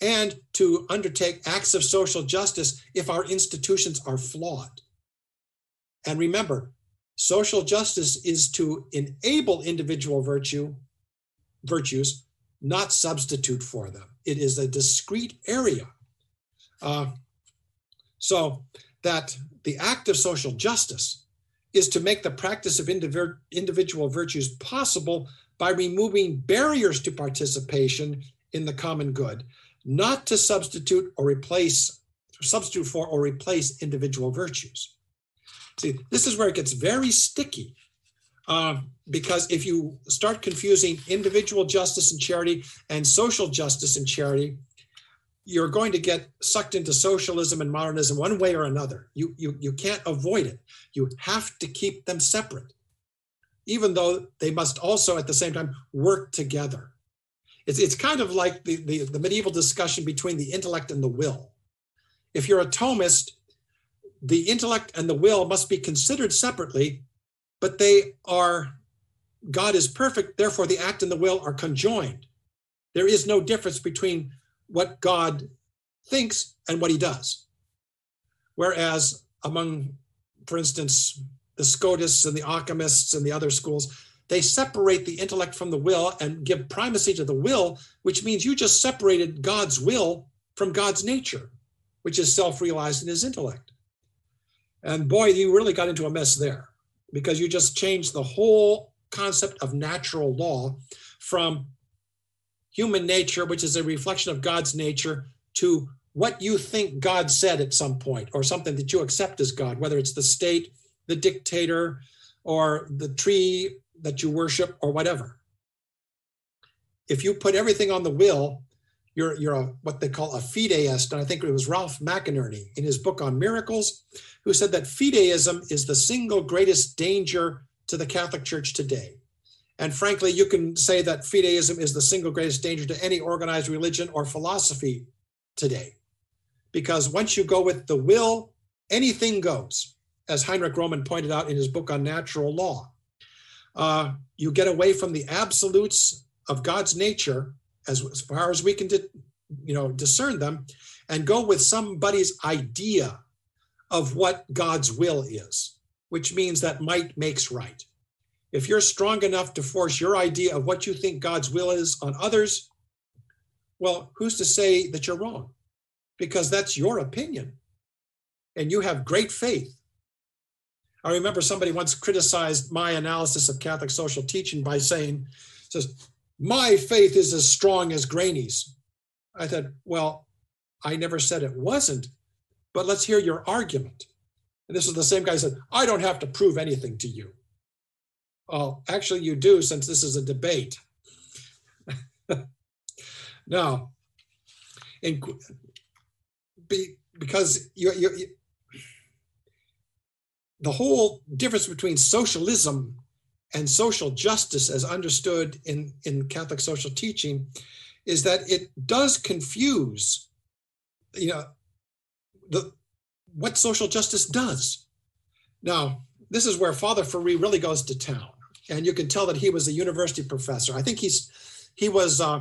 and to undertake acts of social justice if our institutions are flawed. And remember, social justice is to enable individual virtue, virtues, not substitute for them. It is a discrete area. Uh, so that the act of social justice is to make the practice of indiv- individual virtues possible by removing barriers to participation in the common good, not to substitute or replace, substitute for or replace individual virtues. See, this is where it gets very sticky. Uh, because if you start confusing individual justice and charity and social justice and charity, you're going to get sucked into socialism and modernism one way or another. You, you, you can't avoid it. You have to keep them separate, even though they must also at the same time work together. It's, it's kind of like the, the, the medieval discussion between the intellect and the will. If you're a Thomist, the intellect and the will must be considered separately, but they are, God is perfect, therefore the act and the will are conjoined. There is no difference between what God thinks and what he does. Whereas among, for instance, the Scotists and the Occamists and the other schools, they separate the intellect from the will and give primacy to the will, which means you just separated God's will from God's nature, which is self realized in his intellect. And boy, you really got into a mess there because you just changed the whole concept of natural law from human nature, which is a reflection of God's nature, to what you think God said at some point or something that you accept as God, whether it's the state, the dictator, or the tree that you worship or whatever. If you put everything on the will, you're, you're a, what they call a fideist. And I think it was Ralph McInerny in his book on miracles, who said that fideism is the single greatest danger to the Catholic Church today. And frankly, you can say that fideism is the single greatest danger to any organized religion or philosophy today. Because once you go with the will, anything goes, as Heinrich Rommen pointed out in his book on natural law. Uh, you get away from the absolutes of God's nature, as, as far as we can, di- you know, discern them, and go with somebody's idea of what God's will is, which means that might makes right. If you're strong enough to force your idea of what you think God's will is on others, well, who's to say that you're wrong? Because that's your opinion. And you have great faith. I remember somebody once criticized my analysis of Catholic social teaching by saying, says, my faith is as strong as Greaney's. I said, well, I never said it wasn't, but let's hear your argument. And this is the same guy said, I don't have to prove anything to you. Well, actually, you do, since this is a debate. now, in, be, because you, you, you, the whole difference between socialism and social justice, as understood in, in Catholic social teaching, is that it does confuse, you know, the what social justice does. Now, this is where Father Ferree really goes to town, and you can tell that he was a university professor. I think he's he was uh,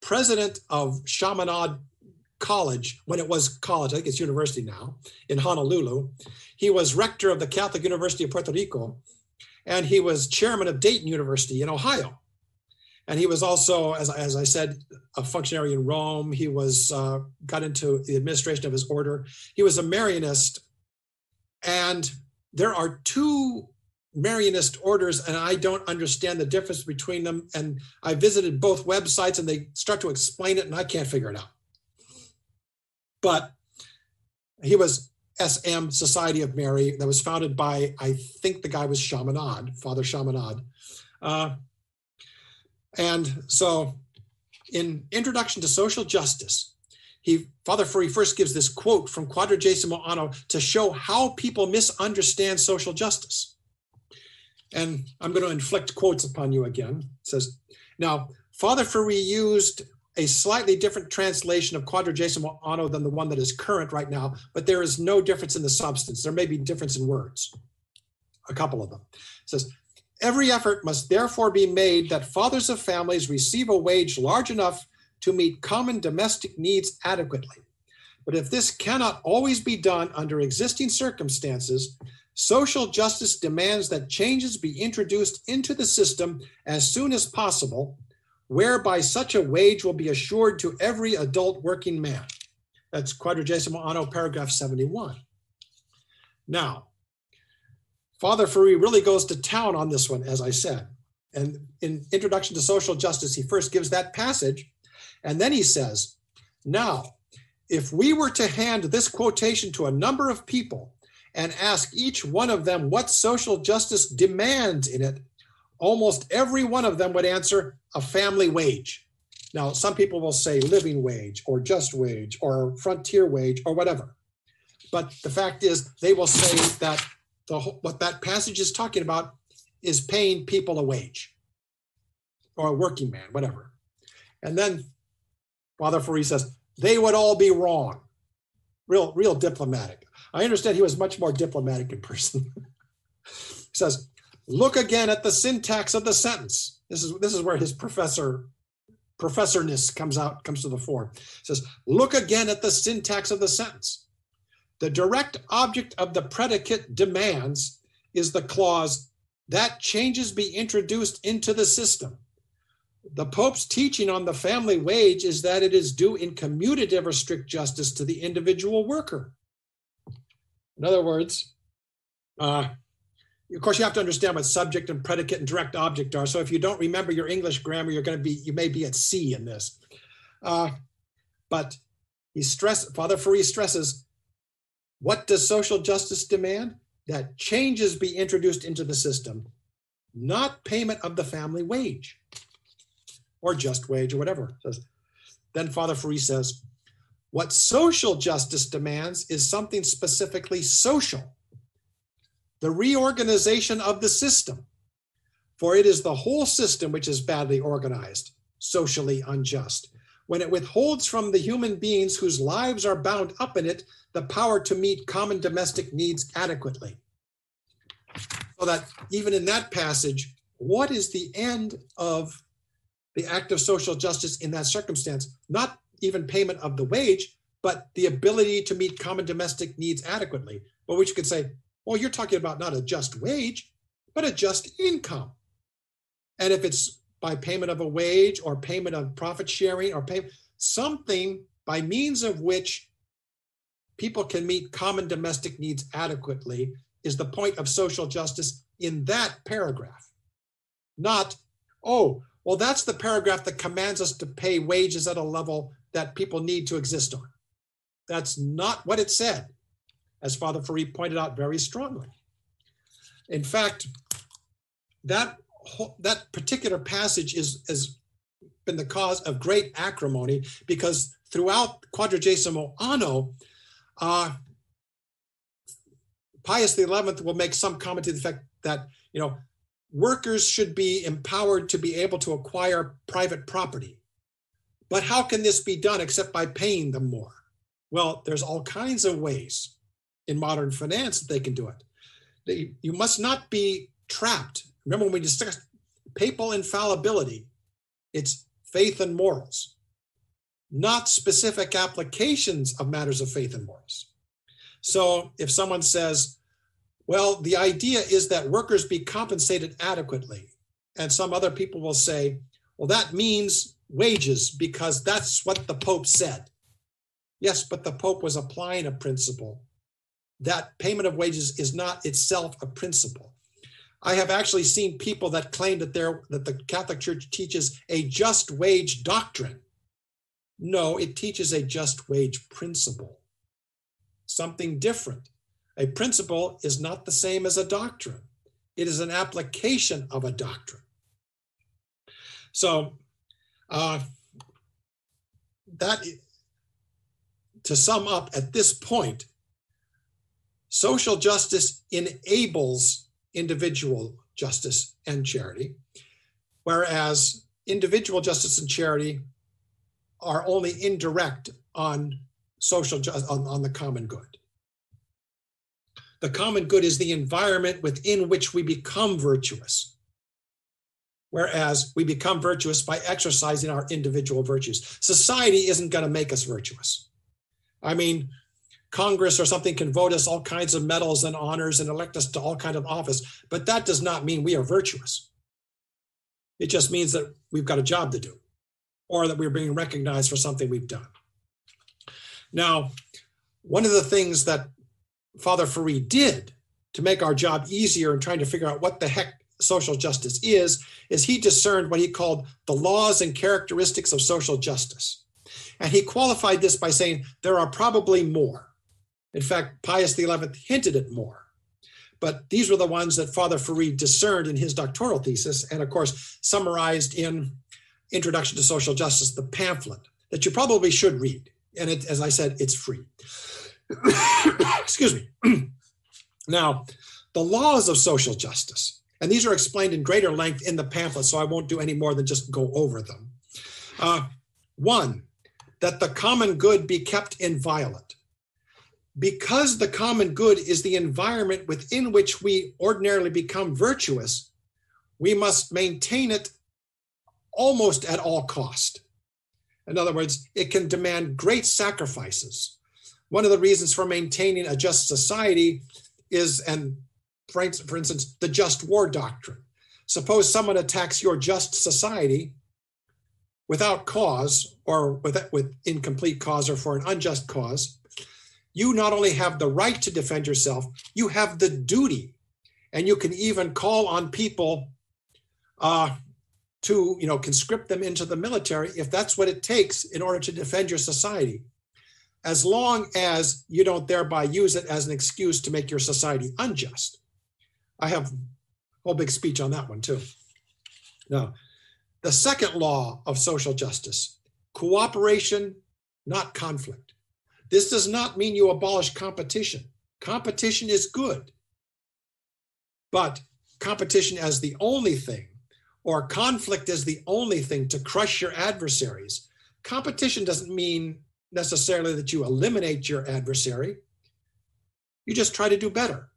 president of Chaminade College when it was college. I think it's university now in Honolulu. He was rector of the Catholic University of Puerto Rico, and he was chairman of Dayton University in Ohio. And he was also, as, as I said, a functionary in Rome. He was uh, got into the administration of his order. He was a Marianist, and there are two Marianist orders, and I don't understand the difference between them. And I visited both websites, and they start to explain it, and I can't figure it out. But he was SM Society of Mary that was founded by I think the guy was Chaminade, Father Chaminade. Uh, and so, in Introduction to Social Justice, he Father Ferree first gives this quote from Quadragesimo Anno to show how people misunderstand social justice. And I'm going to inflict quotes upon you again. It says, now, Father Ferree used a slightly different translation of Quadragesimo Anno than the one that is current right now, but there is no difference in the substance. There may be difference in words, a couple of them. It says, Every effort must therefore be made that fathers of families receive a wage large enough to meet common domestic needs adequately. But if this cannot always be done under existing circumstances, social justice demands that changes be introduced into the system as soon as possible, whereby such a wage will be assured to every adult working man. That's Quadragesimo Anno, paragraph 71. Now, Father Ferree really goes to town on this one, as I said. And in Introduction to Social Justice, he first gives that passage, and then he says, Now, if we were to hand this quotation to a number of people and ask each one of them what social justice demands in it, almost every one of them would answer a family wage. Now, some people will say living wage or just wage or frontier wage or whatever. But the fact is, they will say that the, what that passage is talking about is paying people a wage or a working man, whatever. And then Father Ferree says, they would all be wrong. Real, real diplomatic. I understand he was much more diplomatic in person. he says, look again at the syntax of the sentence. This is this is where his professor professorness comes out, comes to the fore. He says, look again at the syntax of the sentence. The direct object of the predicate demands is the clause that changes be introduced into the system. The Pope's teaching on the family wage is that it is due in commutative or strict justice to the individual worker. In other words, uh, of course, you have to understand what subject and predicate and direct object are. So if you don't remember your English grammar, you're going to be, you may be at sea in this. Uh, but he stress, Father Ferree stresses, what does social justice demand? That changes be introduced into the system, not payment of the family wage or just wage or whatever. Then Father Ferree says, what social justice demands is something specifically social the reorganization of the system. For it is the whole system which is badly organized, socially unjust, when it withholds from the human beings whose lives are bound up in it the power to meet common domestic needs adequately. So that even in that passage, what is the end of the act of social justice in that circumstance, not even payment of the wage, but the ability to meet common domestic needs adequately. But which you could say, well, you're talking about not a just wage, but a just income. And if it's by payment of a wage or payment of profit sharing or pay something by means of which people can meet common domestic needs adequately is the point of social justice in that paragraph. Not, oh, well, that's the paragraph that commands us to pay wages at a level that people need to exist on. That's not what it said, as Father Ferree pointed out very strongly. In fact, that that particular passage is has been the cause of great acrimony because throughout Quadragesimo Anno, uh, Pius XI will make some comment to the fact that you know workers should be empowered to be able to acquire private property. But how can this be done except by paying them more? Well, there's all kinds of ways in modern finance that they can do it. They, you must not be trapped. Remember when we discussed papal infallibility, it's faith and morals, not specific applications of matters of faith and morals. So if someone says, well, the idea is that workers be compensated adequately. And some other people will say, well, that means wages because that's what the Pope said. Yes, but the Pope was applying a principle. That payment of wages is not itself a principle. I have actually seen people that claim that that the Catholic Church teaches a just wage doctrine. No, it teaches a just wage principle. Something different. A principle is not the same as a doctrine, it is an application of a doctrine. So, uh, that to sum up at this point, social justice enables individual justice and charity, whereas individual justice and charity are only indirect on social ju- on, on the common good. The common good is the environment within which we become virtuous. Whereas we become virtuous by exercising our individual virtues. Society isn't going to make us virtuous. I mean, Congress or something can vote us all kinds of medals and honors and elect us to all kind of office, but that does not mean we are virtuous. It just means that we've got a job to do or that we're being recognized for something we've done. Now, one of the things that Father Ferree did to make our job easier in trying to figure out what the heck social justice is, is he discerned what he called the laws and characteristics of social justice. And he qualified this by saying there are probably more. In fact, Pius XI hinted at more. But these were the ones that Father Ferree discerned in his doctoral thesis, and of course, summarized in Introduction to Social Justice, the pamphlet that you probably should read. And it, as I said, it's free. Excuse me. now, the laws of social justice, and these are explained in greater length in the pamphlet, so I won't do any more than just go over them. Uh, one, that the common good be kept inviolate because the common good is the environment within which we ordinarily become virtuous, we must maintain it almost at all cost. In other words, it can demand great sacrifices. One of the reasons for maintaining a just society is, and for instance, the just war doctrine. Suppose someone attacks your just society without cause or with, with incomplete cause or for an unjust cause, you not only have the right to defend yourself, you have the duty. And you can even call on people uh, to, you know, conscript them into the military if that's what it takes in order to defend your society. As long as you don't thereby use it as an excuse to make your society unjust. I have a whole big speech on that one too. Now, the second law of social justice cooperation, not conflict. This does not mean you abolish competition. Competition is good. But competition as the only thing, or conflict as the only thing to crush your adversaries, competition doesn't mean necessarily that you eliminate your adversary. You just try to do better.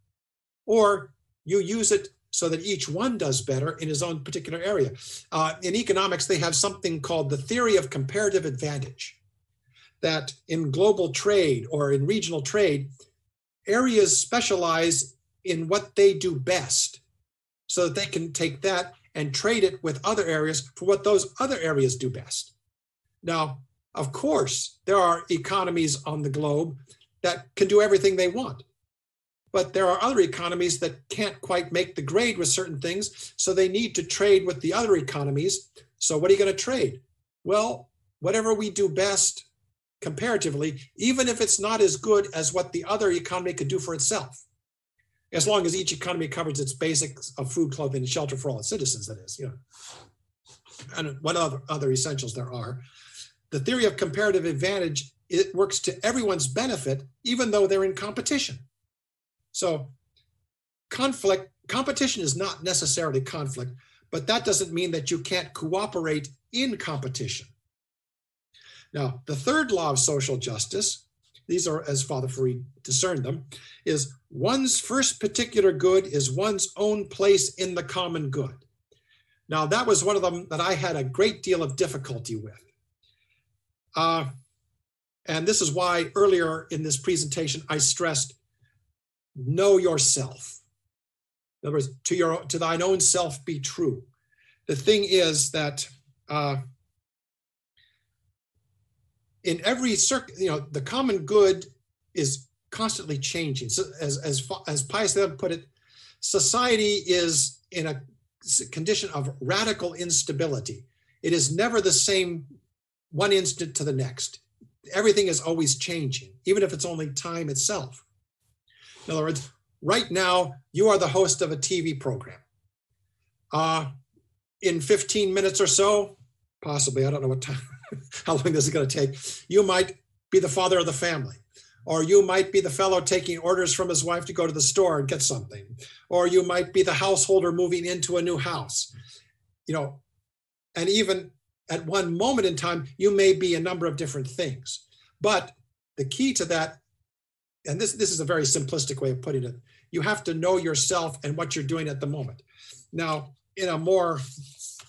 Or you use it so that each one does better in his own particular area. Uh, in economics, they have something called the theory of comparative advantage that in global trade or in regional trade, areas specialize in what they do best so that they can take that and trade it with other areas for what those other areas do best. Now, of course, there are economies on the globe that can do everything they want. But there are other economies that can't quite make the grade with certain things, so they need to trade with the other economies. So, what are you going to trade? Well, whatever we do best comparatively, even if it's not as good as what the other economy could do for itself. As long as each economy covers its basics of food, clothing, and shelter for all its citizens, that is, you know. And what other, other essentials there are. The theory of comparative advantage, it works to everyone's benefit, even though they're in competition. So conflict, competition is not necessarily conflict, but that doesn't mean that you can't cooperate in competition. Now, the third law of social justice, these are as Father Ferree discerned them, is one's first particular good is one's own place in the common good. Now, that was one of them that I had a great deal of difficulty with. Uh, and this is why earlier in this presentation I stressed know yourself. In other words, to your to thine own self be true. The thing is that uh, in every circ, you know, the common good is constantly changing. So as as as Pius XI put it, society is in a condition of radical instability. It is never the same one instant to the next. Everything is always changing, even if it's only time itself. In other words, right now you are the host of a TV program. Uh, in 15 minutes or so, possibly, I don't know what time how long this is going to take? You might be the father of the family, or you might be the fellow taking orders from his wife to go to the store and get something, or you might be the householder moving into a new house. You know, and even at one moment in time, you may be a number of different things. But the key to that, and this, this is a very simplistic way of putting it, you have to know yourself and what you're doing at the moment. Now, in a more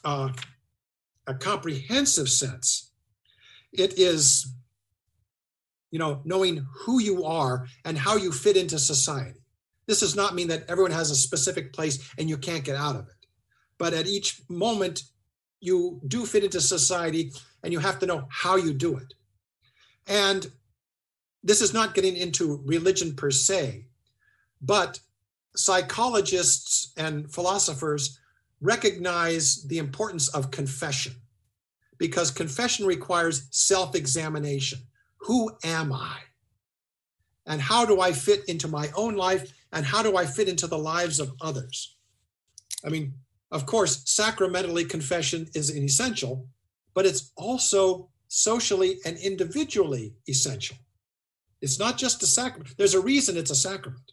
uh, a comprehensive sense, it is, you know, knowing who you are and how you fit into society. This does not mean that everyone has a specific place and you can't get out of it. But at each moment, you do fit into society and you have to know how you do it. And this is not getting into religion per se, But psychologists and philosophers recognize the importance of confession because confession requires self examination. Who am I? And how do I fit into my own life? And how do I fit into the lives of others? I mean, of course, sacramentally, confession is an essential, but it's also socially and individually essential. It's not just a sacrament. There's a reason it's a sacrament.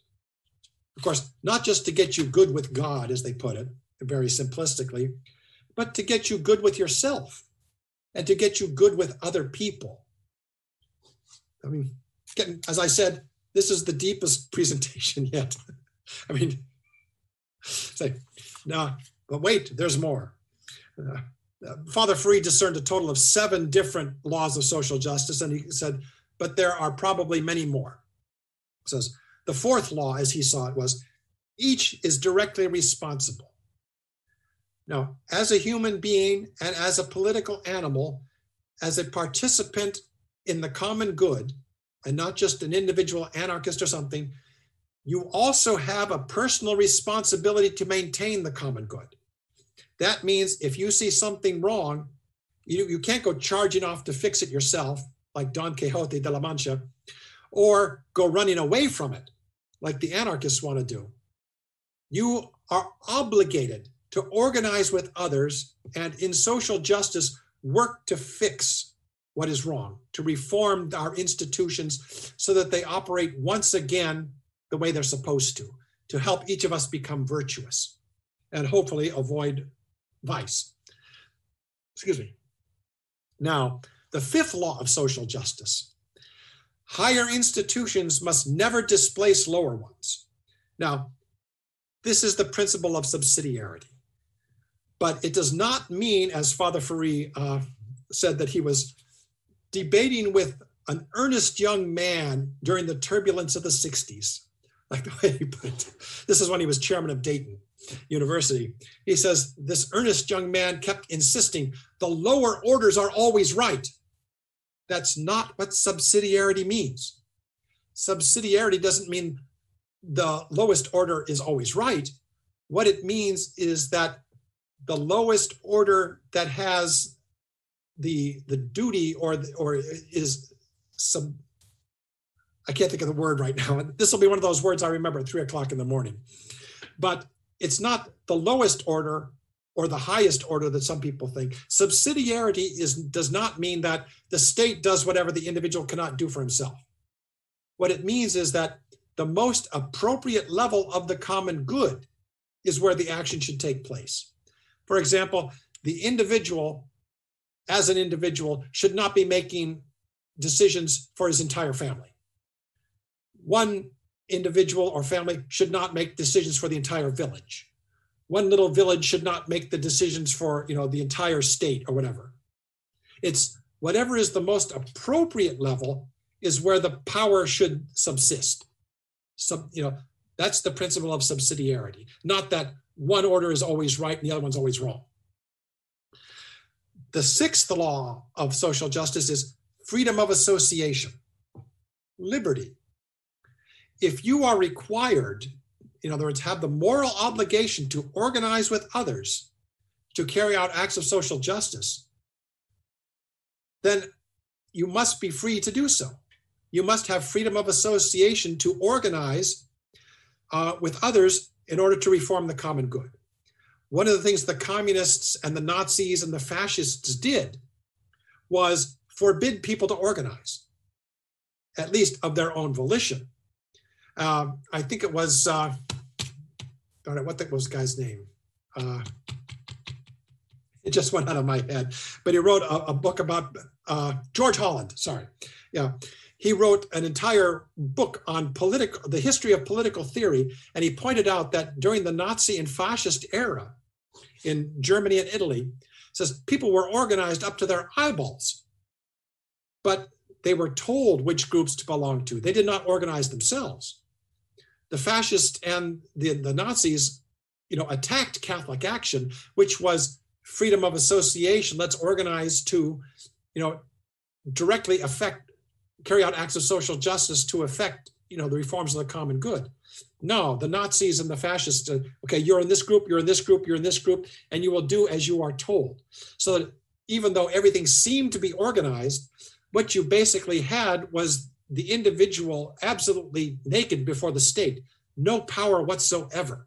Of course, not just to get you good with God, as they put it, very simplistically, but to get you good with yourself and to get you good with other people. I mean, as I said, this is the deepest presentation yet. I mean, say, no, but wait, there's more. Uh, Father Ferree discerned a total of seven different laws of social justice, and he said, but there are probably many more. He says, the fourth law, as he saw it, was each is directly responsible. Now, as a human being and as a political animal, as a participant in the common good, and not just an individual anarchist or something, you also have a personal responsibility to maintain the common good. That means if you see something wrong, you, you can't go charging off to fix it yourself, like Don Quixote de la Mancha, or go running away from it, like the anarchists want to do. You are obligated to organize with others and in social justice work to fix what is wrong, to reform our institutions so that they operate once again the way they're supposed to, to help each of us become virtuous and hopefully avoid vice. Excuse me. Now, the fifth law of social justice higher institutions must never displace lower ones. Now, this is the principle of subsidiarity. But it does not mean, as Father Ferree uh, said, that he was debating with an earnest young man during the turbulence of the 60s, like the way he put it. This is when he was chairman of Dayton University. He says, This earnest young man kept insisting the lower orders are always right. That's not what subsidiarity means. Subsidiarity doesn't mean the lowest order is always right. What it means is that the lowest order that has the the duty or or is some I can't think of the word right now. This will be one of those words I remember at three o'clock in the morning. But it's not the lowest order or the highest order that some people think. Subsidiarity is does not mean that the state does whatever the individual cannot do for himself. What it means is that the most appropriate level of the common good is where the action should take place. For example, the individual, as an individual, should not be making decisions for his entire family. One individual or family should not make decisions for the entire village. One little village should not make the decisions for you know the entire state or whatever. It's whatever is the most appropriate level is where the power should subsist. So, you know, that's the principle of subsidiarity, not that one order is always right and the other one's always wrong. The sixth law of social justice is freedom of association, liberty. If you are required, in other words, have the moral obligation to organize with others to carry out acts of social justice, then you must be free to do so. You must have freedom of association to organize uh, with others in order to reform the common good. One of the things the communists and the Nazis and the fascists did was forbid people to organize, at least of their own volition. Uh, I think it was, uh, darn it, what the, was the guy's name? Uh, it just went out of my head. But he wrote a, a book about uh, George Holland. Sorry, yeah he wrote an entire book on political the history of political theory and he pointed out that during the nazi and fascist era in germany and italy says people were organized up to their eyeballs but they were told which groups to belong to. They did not organize themselves. The fascists and the, the nazis you know attacked catholic action which was freedom of association. Let's organize to you know directly affect carry out acts of social justice to affect you know the reforms of the common good. No, the Nazis and the fascists. Uh, okay, you're in this group, you're in this group, you're in this group, and you will do as you are told. So that even though everything seemed to be organized, what you basically had was the individual absolutely naked before the state, no power whatsoever.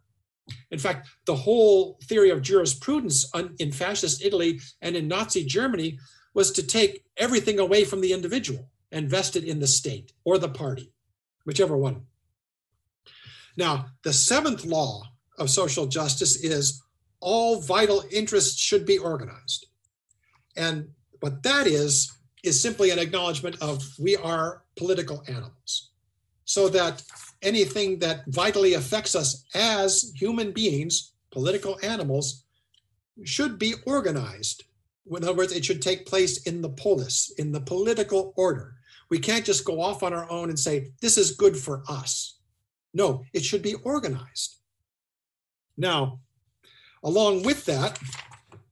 In fact, the whole theory of jurisprudence in fascist Italy and in Nazi Germany was to take everything away from the individual and vest it in the state or the party, whichever one. Now, the seventh law of social justice is all vital interests should be organized. And what that is, is simply an acknowledgement of we are political animals. So that anything that vitally affects us as human beings, political animals, should be organized. In other words, it should take place in the polis, in the political order. We can't just go off on our own and say, this is good for us. No, it should be organized. Now, along with that,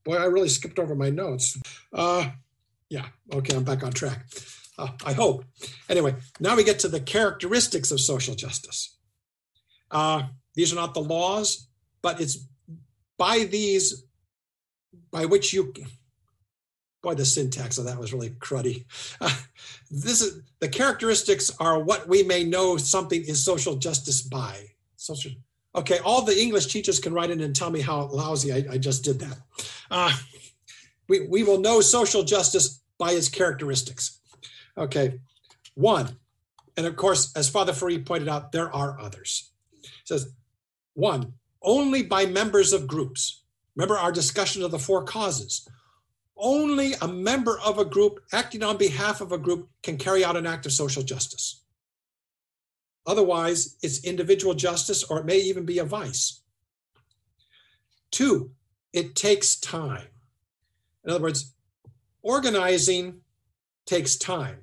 boy, I really skipped over my notes. Uh, yeah, okay, I'm back on track. Uh, I hope. Anyway, now we get to the characteristics of social justice. Uh, these are not the laws, but it's by these by which you. Boy, the syntax of that was really cruddy. This is the characteristics are what we may know something is social justice by. Social. Okay, all the English teachers can write in and tell me how lousy I, I just did that. Uh, we, we will know social justice by its characteristics. Okay, one, and of course, as Father Ferree pointed out, there are others. It says, one, only by members of groups. Remember our discussion of the four causes. Only a member of a group acting on behalf of a group can carry out an act of social justice. Otherwise, it's individual justice or it may even be a vice. Two, it takes time. In other words, organizing takes time.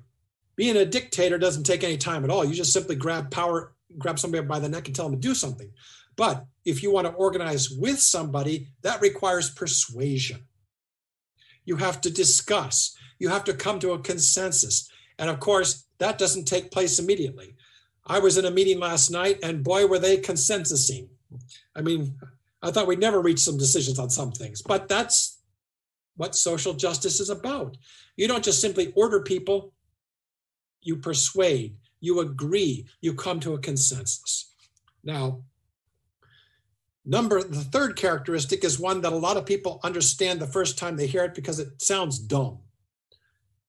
Being a dictator doesn't take any time at all. You just simply grab power, grab somebody by the neck and tell them to do something. But if you want to organize with somebody, that requires persuasion. You have to discuss, you have to come to a consensus. And of course, that doesn't take place immediately. I was in a meeting last night, and boy, were they consensusing. I mean, I thought we'd never reach some decisions on some things, but that's what social justice is about. You don't just simply order people, you persuade, you agree, you come to a consensus. Now, number the third characteristic is one that a lot of people understand the first time they hear it because it sounds dumb.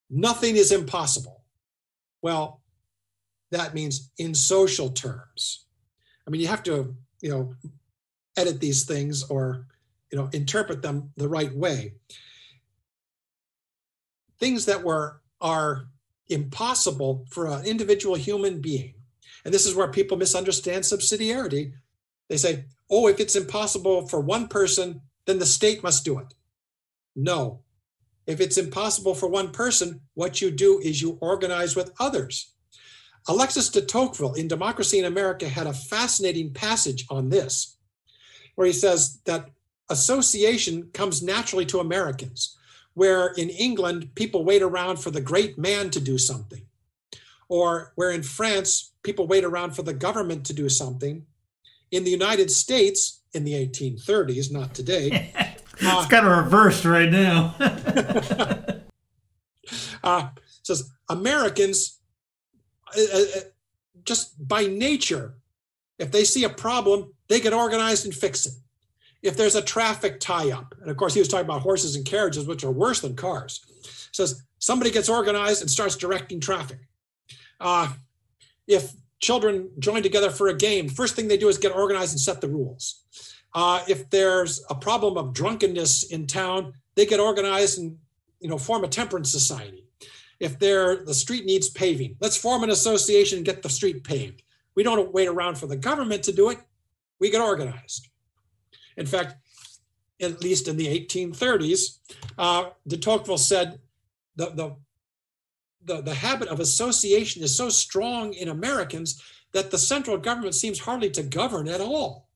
Nothing is impossible. Well, that means in social terms. I mean, you have to, you know, edit these things or, you know, interpret them the right way. Things that were are impossible for an individual human being. And this is where people misunderstand subsidiarity. They say, oh, if it's impossible for one person, then the state must do it. No. If it's impossible for one person, what you do is you organize with others. Alexis de Tocqueville in Democracy in America had a fascinating passage on this, where he says that association comes naturally to Americans, where in England, people wait around for the great man to do something, or where in France, people wait around for the government to do something. In the United States, in the 1830s, not today. it's uh, kind of reversed right now. uh, says Americans uh, uh, uh, just by nature, if they see a problem, they get organized and fix it. If there's a traffic tie up, and of course, he was talking about horses and carriages, which are worse than cars, says somebody gets organized and starts directing traffic. Uh, if children join together for a game, first thing they do is get organized and set the rules. Uh, if there's a problem of drunkenness in town, they get organized and you know form a temperance society. If there the street needs paving let's form an association and get the street paved. We don't wait around for the government to do it. We get organized. In fact at least in the 1830s uh, de tocqueville said the, the, the, the habit of association is so strong in americans that the central government seems hardly to govern at all.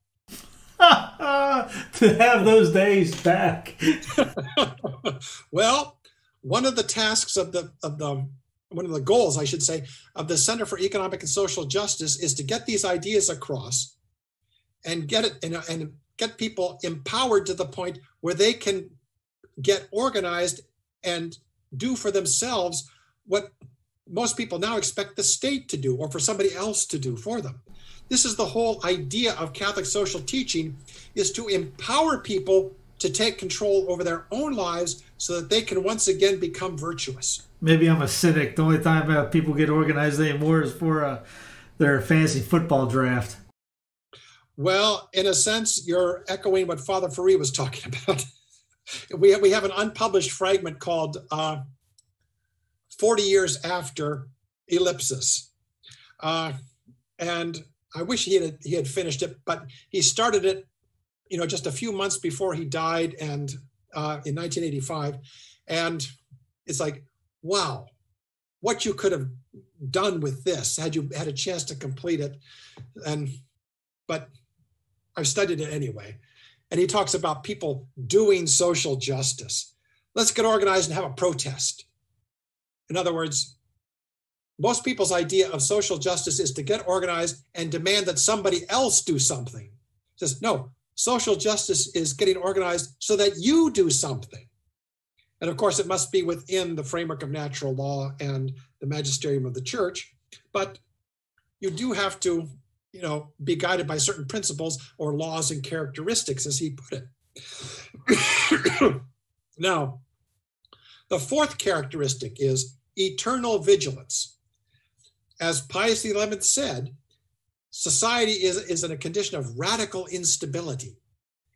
To have those days back. Well one of the tasks of the of the one of the goals, I should say, of the Center for Economic and Social Justice is to get these ideas across and get it and, and get people empowered to the point where they can get organized and do for themselves what most people now expect the state to do or for somebody else to do for them. This is the whole idea of Catholic social teaching is to empower people to take control over their own lives so that they can once again become virtuous. Maybe I'm a cynic. The only time uh, people get organized anymore is for uh, their fantasy football draft. Well, in a sense, you're echoing what Father Ferree was talking about. we, have, we have an unpublished fragment called uh, 40 Years After Ellipsis. Uh, and I wish he had, he had finished it, but he started it, you know, just a few months before he died and uh, in 1985. And it's like, wow, what you could have done with this had you had a chance to complete it. And, but I've studied it anyway. And he talks about people doing social justice. Let's get organized and have a protest. In other words, most people's idea of social justice is to get organized and demand that somebody else do something. It Says, no, social justice is getting organized so that you do something. And of course, it must be within the framework of natural law and the magisterium of the church. But you do have to you know, be guided by certain principles or laws and characteristics, as he put it. now, the fourth characteristic is eternal vigilance. As Pius XI said, society is, is in a condition of radical instability.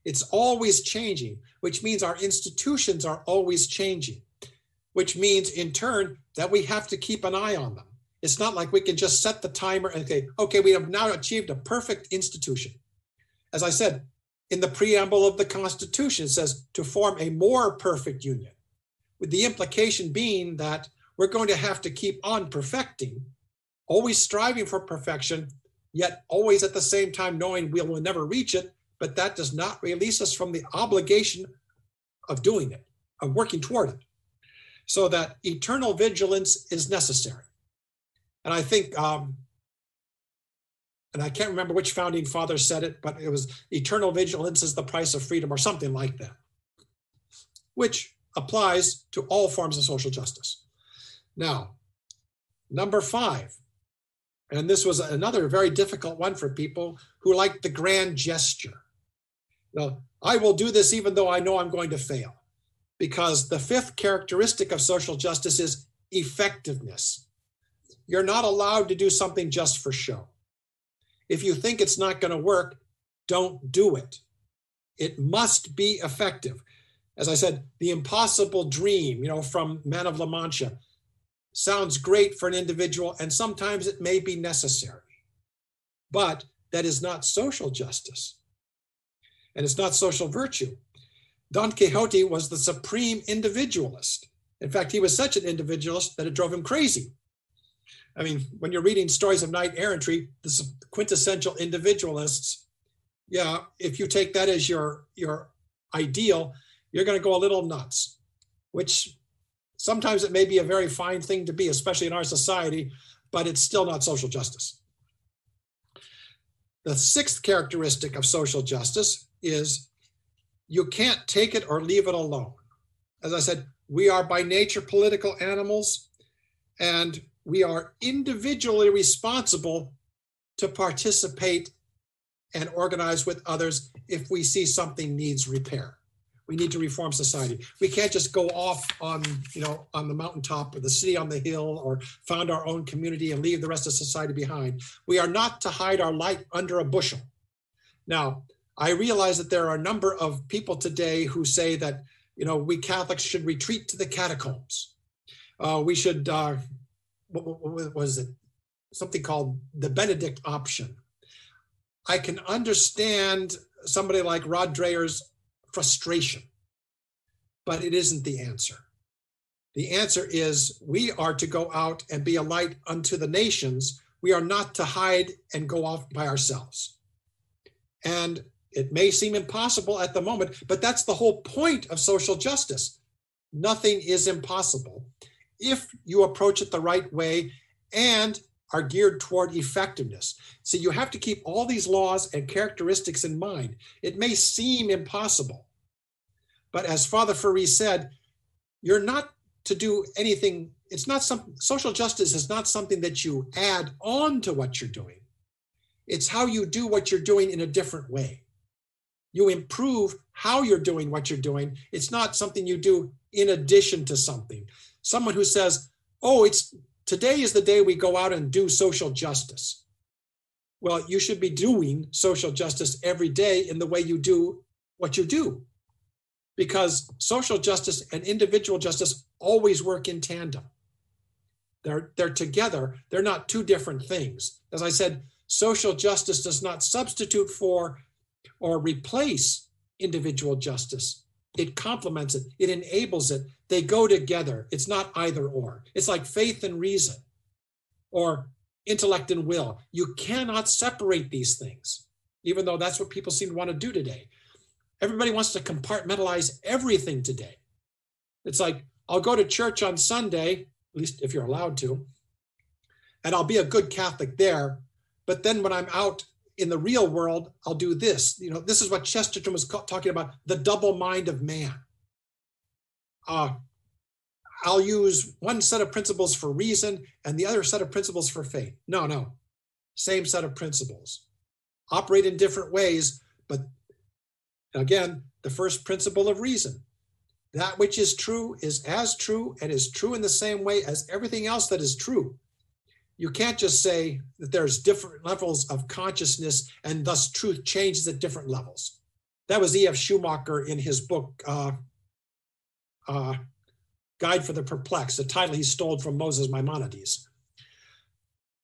It's always changing, which means our institutions are always changing, which means in turn that we have to keep an eye on them. It's not like we can just set the timer and say, okay, we have now achieved a perfect institution. As I said, in the preamble of the Constitution, it says to form a more perfect union, with the implication being that we're going to have to keep on perfecting, always striving for perfection, yet always at the same time knowing we will never reach it. But that does not release us from the obligation of doing it, of working toward it. So that eternal vigilance is necessary. And I think, um, and I can't remember which founding father said it, but it was eternal vigilance is the price of freedom or something like that, which applies to all forms of social justice. Now, number five, and this was another very difficult one for people who like the grand gesture. Now, I will do this even though I know I'm going to fail, because the fifth characteristic of social justice is effectiveness. You're not allowed to do something just for show. If you think it's not going to work, don't do it. It must be effective. As I said, the impossible dream, you know, from Man of La Mancha sounds great for an individual, and sometimes it may be necessary. But that is not social justice. And it's not social virtue. Don Quixote was the supreme individualist. In fact, he was such an individualist that it drove him crazy. I mean, when you're reading stories of knight errantry, the quintessential individualists, yeah, if you take that as your your ideal, you're going to go a little nuts, which sometimes it may be a very fine thing to be, especially in our society, but it's still not social justice. The sixth characteristic of social justice is you can't take it or leave it alone. As I said, we are by nature political animals, and we are individually responsible to participate and organize with others if we see something needs repair. We need to reform society. We can't just go off on, you know, on the mountaintop or the city on the hill or found our own community and leave the rest of society behind. We are not to hide our light under a bushel. Now, I realize that there are a number of people today who say that, you know, we Catholics should retreat to the catacombs. Uh, we should uh, what, what was it? Something called the Benedict option. I can understand somebody like Rod Dreher's frustration, but it isn't the answer. The answer is we are to go out and be a light unto the nations. We are not to hide and go off by ourselves. And it may seem impossible at the moment, but that's the whole point of social justice. Nothing is impossible if you approach it the right way and are geared toward effectiveness. So you have to keep all these laws and characteristics in mind. It may seem impossible, but as Father Ferree said, you're not to do anything. It's not some social justice is not something that you add on to what you're doing. It's how you do what you're doing in a different way. You improve how you're doing what you're doing. It's not something you do in addition to something. Someone who says, "Oh, it's today is the day we go out and do social justice." Well, you should be doing social justice every day in the way you do what you do. Because social justice and individual justice always work in tandem. They're, they're together, they're not two different things. As I said, social justice does not substitute for or replace individual justice. It complements it, it enables it. They go together. It's not either or. It's like faith and reason or intellect and will. You cannot separate these things, even though that's what people seem to want to do today. Everybody wants to compartmentalize everything today. It's like, I'll go to church on Sunday, at least if you're allowed to, and I'll be a good Catholic there. But then when I'm out in the real world, I'll do this. You know, this is what Chesterton was talking about the double mind of man. Uh, I'll use one set of principles for reason and the other set of principles for faith. No, no, same set of principles. Operate in different ways, but again, the first principle of reason that which is true is as true and is true in the same way as everything else that is true you can't just say that there's different levels of consciousness and thus truth changes at different levels. That was E.F. Schumacher in his book, uh, uh, Guide for the Perplexed, a title he stole from Moses Maimonides.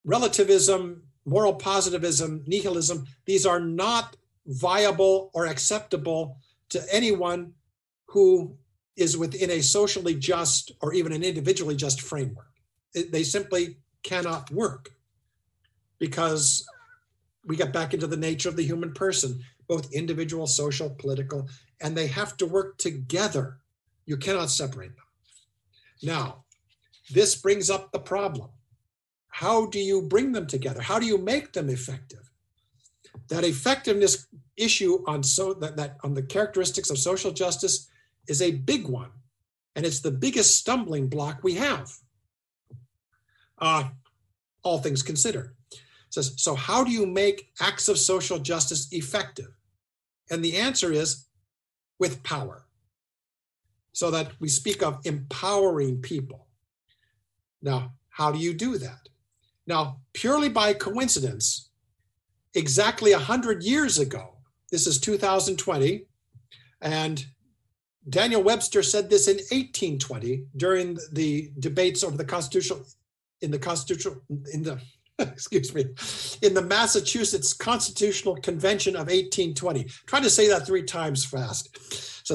Relativism, moral positivism, nihilism, these are not viable or acceptable to anyone who is within a socially just or even an individually just framework. They simply cannot work because we get back into the nature of the human person, both individual, social, political, and they have to work together. You cannot separate them. Now, this brings up the problem. How do you bring them together? How do you make them effective? That effectiveness issue on so that, that on the characteristics of social justice is a big one, and it's the biggest stumbling block we have uh, all things considered. It says, so how do you make acts of social justice effective? And the answer is with power. So that we speak of empowering people. Now, how do you do that? Now, purely by coincidence, exactly 100 years ago, this is 2020, and Daniel Webster said this in 1820 during the debates over the constitutional in the constitutional in the excuse me in the Massachusetts Constitutional Convention of 1820. Try to say that three times fast. So,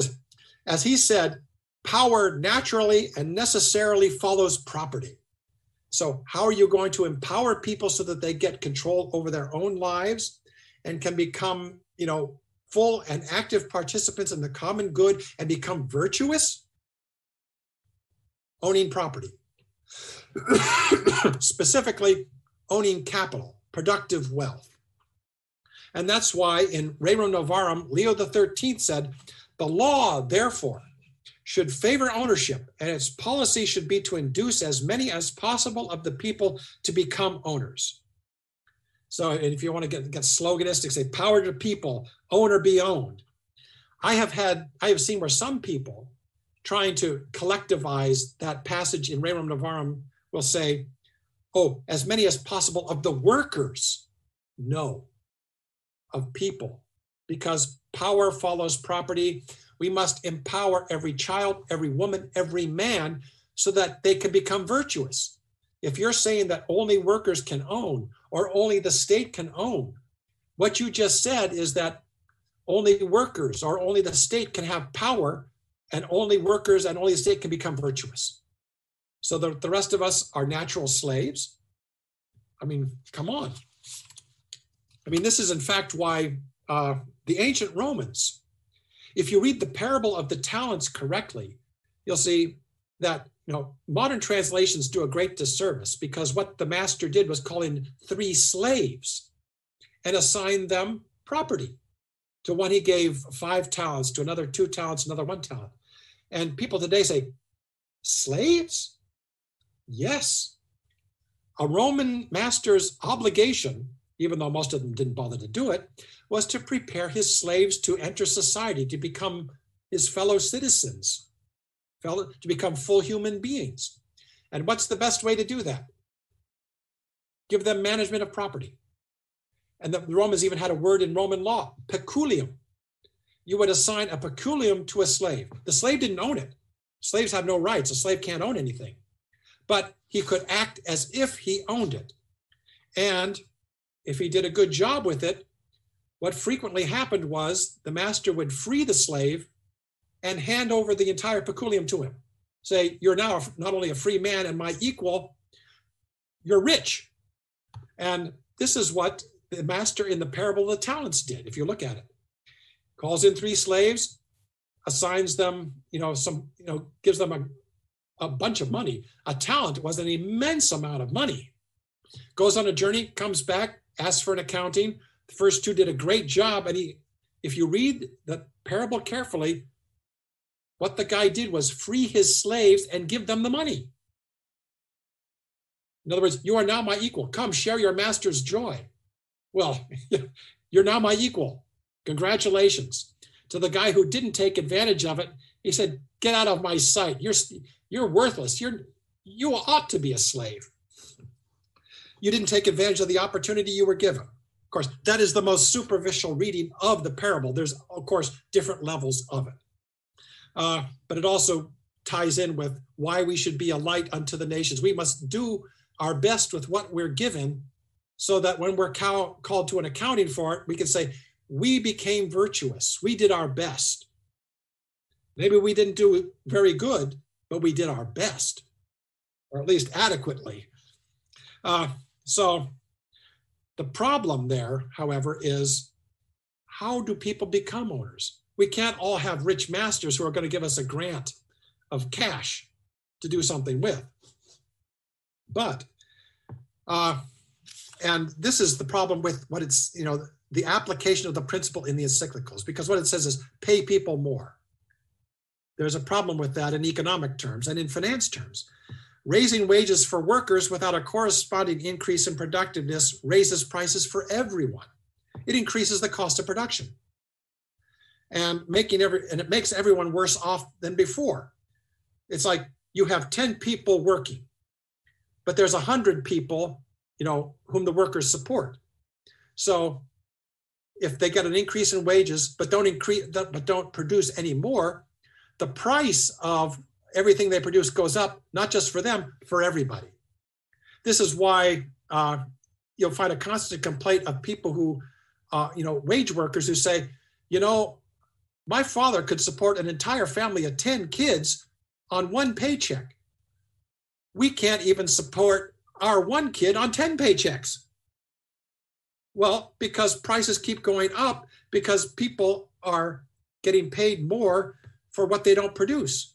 as he said, power naturally and necessarily follows property. So, how are you going to empower people so that they get control over their own lives and can become, you know, full and active participants in the common good and become virtuous? Owning property. specifically owning capital, productive wealth. And that's why in Rerum Novarum, Leo XIII said, the law, therefore, should favor ownership, and its policy should be to induce as many as possible of the people to become owners. So, if you want to get, get sloganistic, say power to people, own or be owned. I have had, I have seen where some people trying to collectivize that passage in Rerum Novarum will say, oh, as many as possible of the workers. No, of people, because power follows property. We must empower every child, every woman, every man so that they can become virtuous. If you're saying that only workers can own or only the state can own, what you just said is that only workers or only the state can have power and only workers and only the state can become virtuous. So the, the rest of us are natural slaves. I mean, come on. I mean, this is in fact why uh, the ancient Romans, if you read the parable of the talents correctly, you'll see that you know modern translations do a great disservice because what the master did was call in three slaves and assign them property. To one he gave five talents, to another two talents, another one talent. And people today say, slaves? Yes. A Roman master's obligation, even though most of them didn't bother to do it, was to prepare his slaves to enter society, to become his fellow citizens, fellow, to become full human beings. And what's the best way to do that? Give them management of property. And the Romans even had a word in Roman law, peculium. You would assign a peculium to a slave. The slave didn't own it. Slaves have no rights. A slave can't own anything. But he could act as if he owned it. And if he did a good job with it, what frequently happened was the master would free the slave and hand over the entire peculium to him. Say, you're now not only a free man and my equal, you're rich. And this is what the master in the parable of the talents did, if you look at it. Calls in three slaves, assigns them, you know, some, you know, gives them a, a bunch of money. A talent was an immense amount of money. Goes on a journey, comes back, asks for an accounting. The first two did a great job. And he, if you read the parable carefully, what the guy did was free his slaves and give them the money. In other words, you are now my equal. Come share your master's joy. Well, you're now my equal. Congratulations. To the guy who didn't take advantage of it, he said, "Get out of my sight. You're you're worthless. You're you ought to be a slave. You didn't take advantage of the opportunity you were given." Of course, that is the most superficial reading of the parable. There's, of course, different levels of it. Uh, but it also ties in with why we should be a light unto the nations. We must do our best with what we're given so that when we're cal- called to an accounting for it, we can say, we became virtuous. We did our best. Maybe we didn't do very good, but we did our best, or at least adequately. Uh, so the problem there, however, is how do people become owners? We can't all have rich masters who are going to give us a grant of cash to do something with. But uh, and this is the problem with what it's you know the application of the principle in the encyclicals because what it says is pay people more there's a problem with that in economic terms and in finance terms raising wages for workers without a corresponding increase in productiveness raises prices for everyone. It increases the cost of production. And making every and it makes everyone worse off than before. It's like you have 10 people working but there's 100 people you know, whom the workers support. So if they get an increase in wages, but don't increase, but don't produce any more, the price of everything they produce goes up, not just for them, for everybody. This is why uh, you'll find a constant complaint of people who, uh, you know, wage workers who say, you know, my father could support an entire family of 10 kids on one paycheck. We can't even support our one kid on 10 paychecks. Well, because prices keep going up because people are getting paid more for what they don't produce.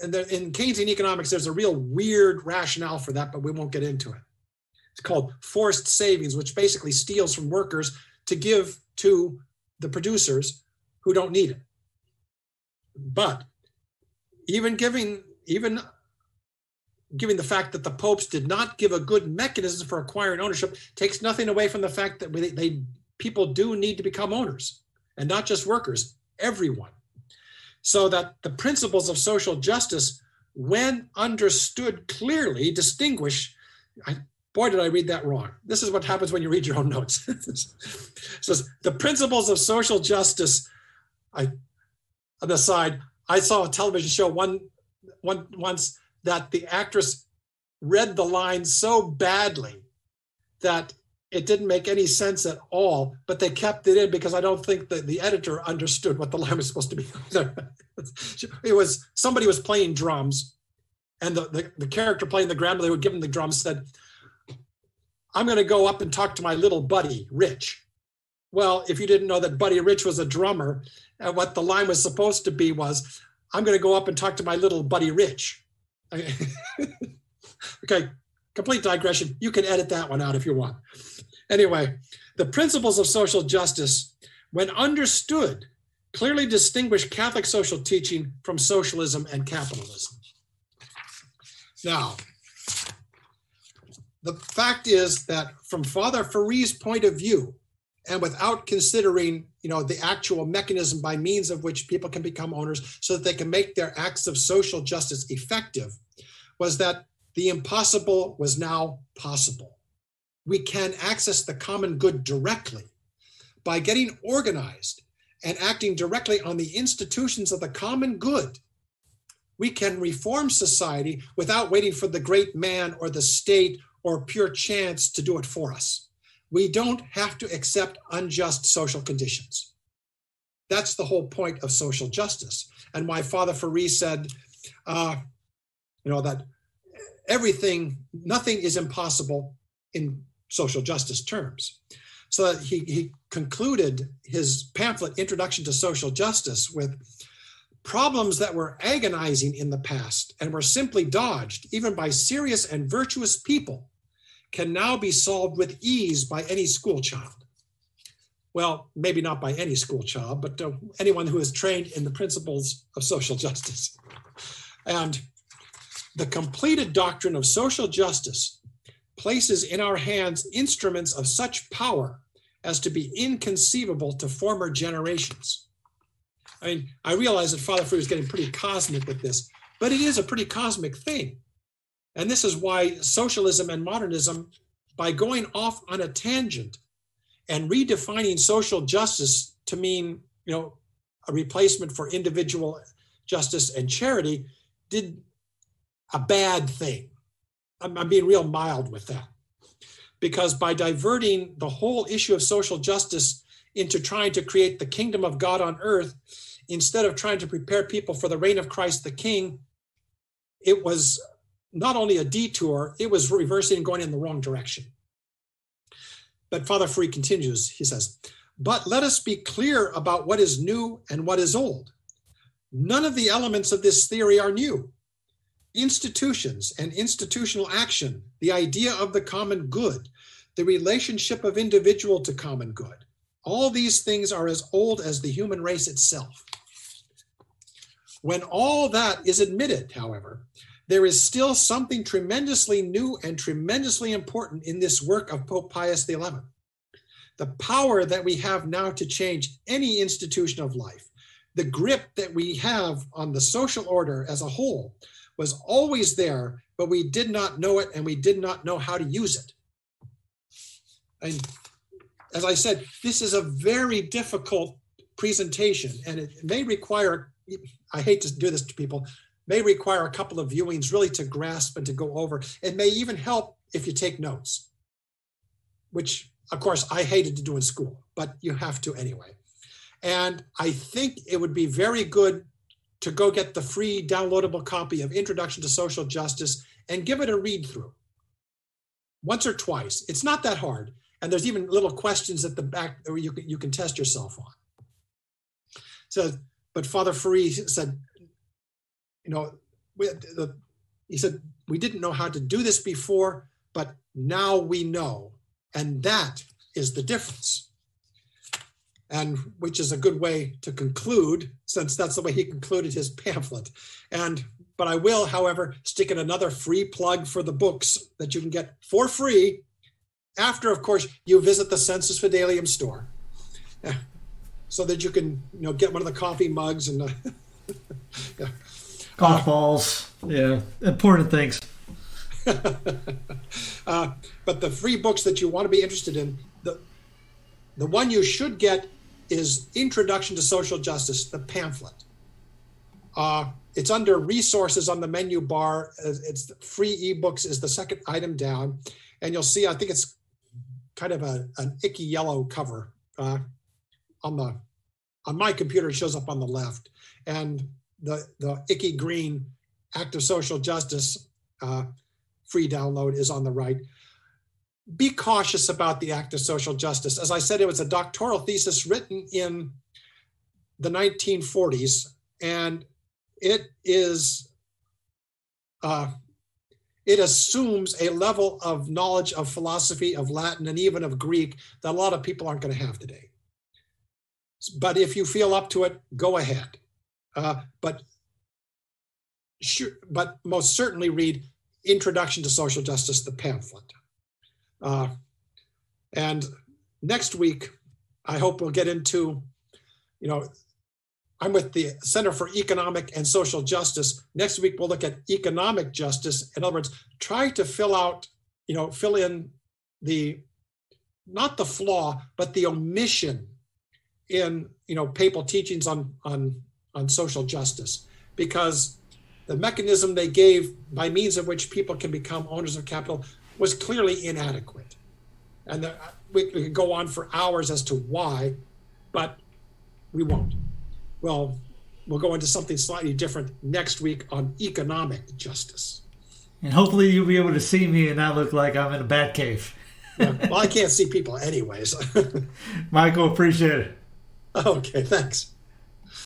And in Keynesian economics, there's a real weird rationale for that, but we won't get into it. It's called forced savings, which basically steals from workers to give to the producers who don't need it. But even giving, even given the fact that the popes did not give a good mechanism for acquiring ownership takes nothing away from the fact that they, they people do need to become owners and not just workers everyone so that the principles of social justice when understood clearly distinguish I, boy did i read that wrong. This is what happens when you read your own notes. Says the principles of social justice i on the side i saw a television show one one once that the actress read the line so badly that it didn't make any sense at all, but they kept it in because I don't think that the editor understood what the line was supposed to be. it was somebody was playing drums, and the, the, the character playing the grandmother who had given the drums said, I'm going to go up and talk to my little buddy, Rich. Well, if you didn't know that Buddy Rich was a drummer, and what the line was supposed to be was, I'm going to go up and talk to my little buddy Rich. okay, complete digression. You can edit that one out if you want. Anyway, the principles of social justice, when understood, clearly distinguish Catholic social teaching from socialism and capitalism. Now, the fact is that from Father Ferree's point of view, and without considering you know the actual mechanism by means of which people can become owners so that they can make their acts of social justice effective was that the impossible was now possible we can access the common good directly by getting organized and acting directly on the institutions of the common good we can reform society without waiting for the great man or the state or pure chance to do it for us we don't have to accept unjust social conditions. That's the whole point of social justice. And why Father Ferree said, uh, you know, that everything, nothing is impossible in social justice terms. So he, he concluded his pamphlet, Introduction to Social Justice, with problems that were agonizing in the past and were simply dodged, even by serious and virtuous people can now be solved with ease by any school child. Well, maybe not by any school child, but uh, anyone who is trained in the principles of social justice. And the completed doctrine of social justice places in our hands instruments of such power as to be inconceivable to former generations. I mean, I realize that Father Ferree is getting pretty cosmic with this, but it is a pretty cosmic thing. And this is why socialism and modernism, by going off on a tangent and redefining social justice to mean, you know, a replacement for individual justice and charity, did a bad thing. I'm, I'm being real mild with that. Because by diverting the whole issue of social justice into trying to create the kingdom of God on earth, instead of trying to prepare people for the reign of Christ the King, it was not only a detour, it was reversing and going in the wrong direction. But Father Ferree continues, he says, But let us be clear about what is new and what is old. None of the elements of this theory are new. Institutions and institutional action, the idea of the common good, the relationship of individual to common good, all these things are as old as the human race itself. When all that is admitted, however, there is still something tremendously new and tremendously important in this work of Pope Pius XI. The power that we have now to change any institution of life, the grip that we have on the social order as a whole, was always there, but we did not know it and we did not know how to use it. And as I said, this is a very difficult presentation and it may require, I hate to do this to people, may require a couple of viewings really to grasp and to go over. It may even help if you take notes, which of course I hated to do in school, but you have to anyway. And I think it would be very good to go get the free downloadable copy of Introduction to Social Justice and give it a read through once or twice. It's not that hard. And there's even little questions at the back where you can, you can test yourself on. So, but Father Ferree said, you know, we, the, he said, we didn't know how to do this before, but now we know. And that is the difference. And which is a good way to conclude, since that's the way he concluded his pamphlet. And but I will, however, stick in another free plug for the books that you can get for free after, of course, you visit the Sensus Fidelium store. So that you can, you know, get one of the coffee mugs and uh, yeah golf balls. Yeah, important things. uh, but the free books that you want to be interested in, the the one you should get is Introduction to Social Justice, the pamphlet. Uh, it's under resources on the menu bar. It's free ebooks is the second item down, and you'll see. I think it's kind of a, an icky yellow cover uh, on the on my computer. It shows up on the left, and the, the icky green act of social justice uh, free download is on the right. Be cautious about the act of social justice. As I said, it was a doctoral thesis written in the 1940s, and it is uh, it assumes a level of knowledge of philosophy, of Latin, and even of Greek that a lot of people aren't going to have today. But if you feel up to it, go ahead. Uh, but sure, but most certainly read Introduction to Social Justice, the pamphlet. Uh, and next week, I hope we'll get into, you know, I'm with the Center for Economic and Social Justice. Next week, we'll look at economic justice. In other words, try to fill out, you know, fill in the, not the flaw, but the omission in, you know, papal teachings on, on, on social justice. Because the mechanism they gave by means of which people can become owners of capital was clearly inadequate. And the, we, we could go on for hours as to why, but we won't. Well, we'll go into something slightly different next week on economic justice. And hopefully you'll be able to see me and not look like I'm in a bat cave. yeah. Well, I can't see people anyways. Michael, appreciate it. Okay, thanks.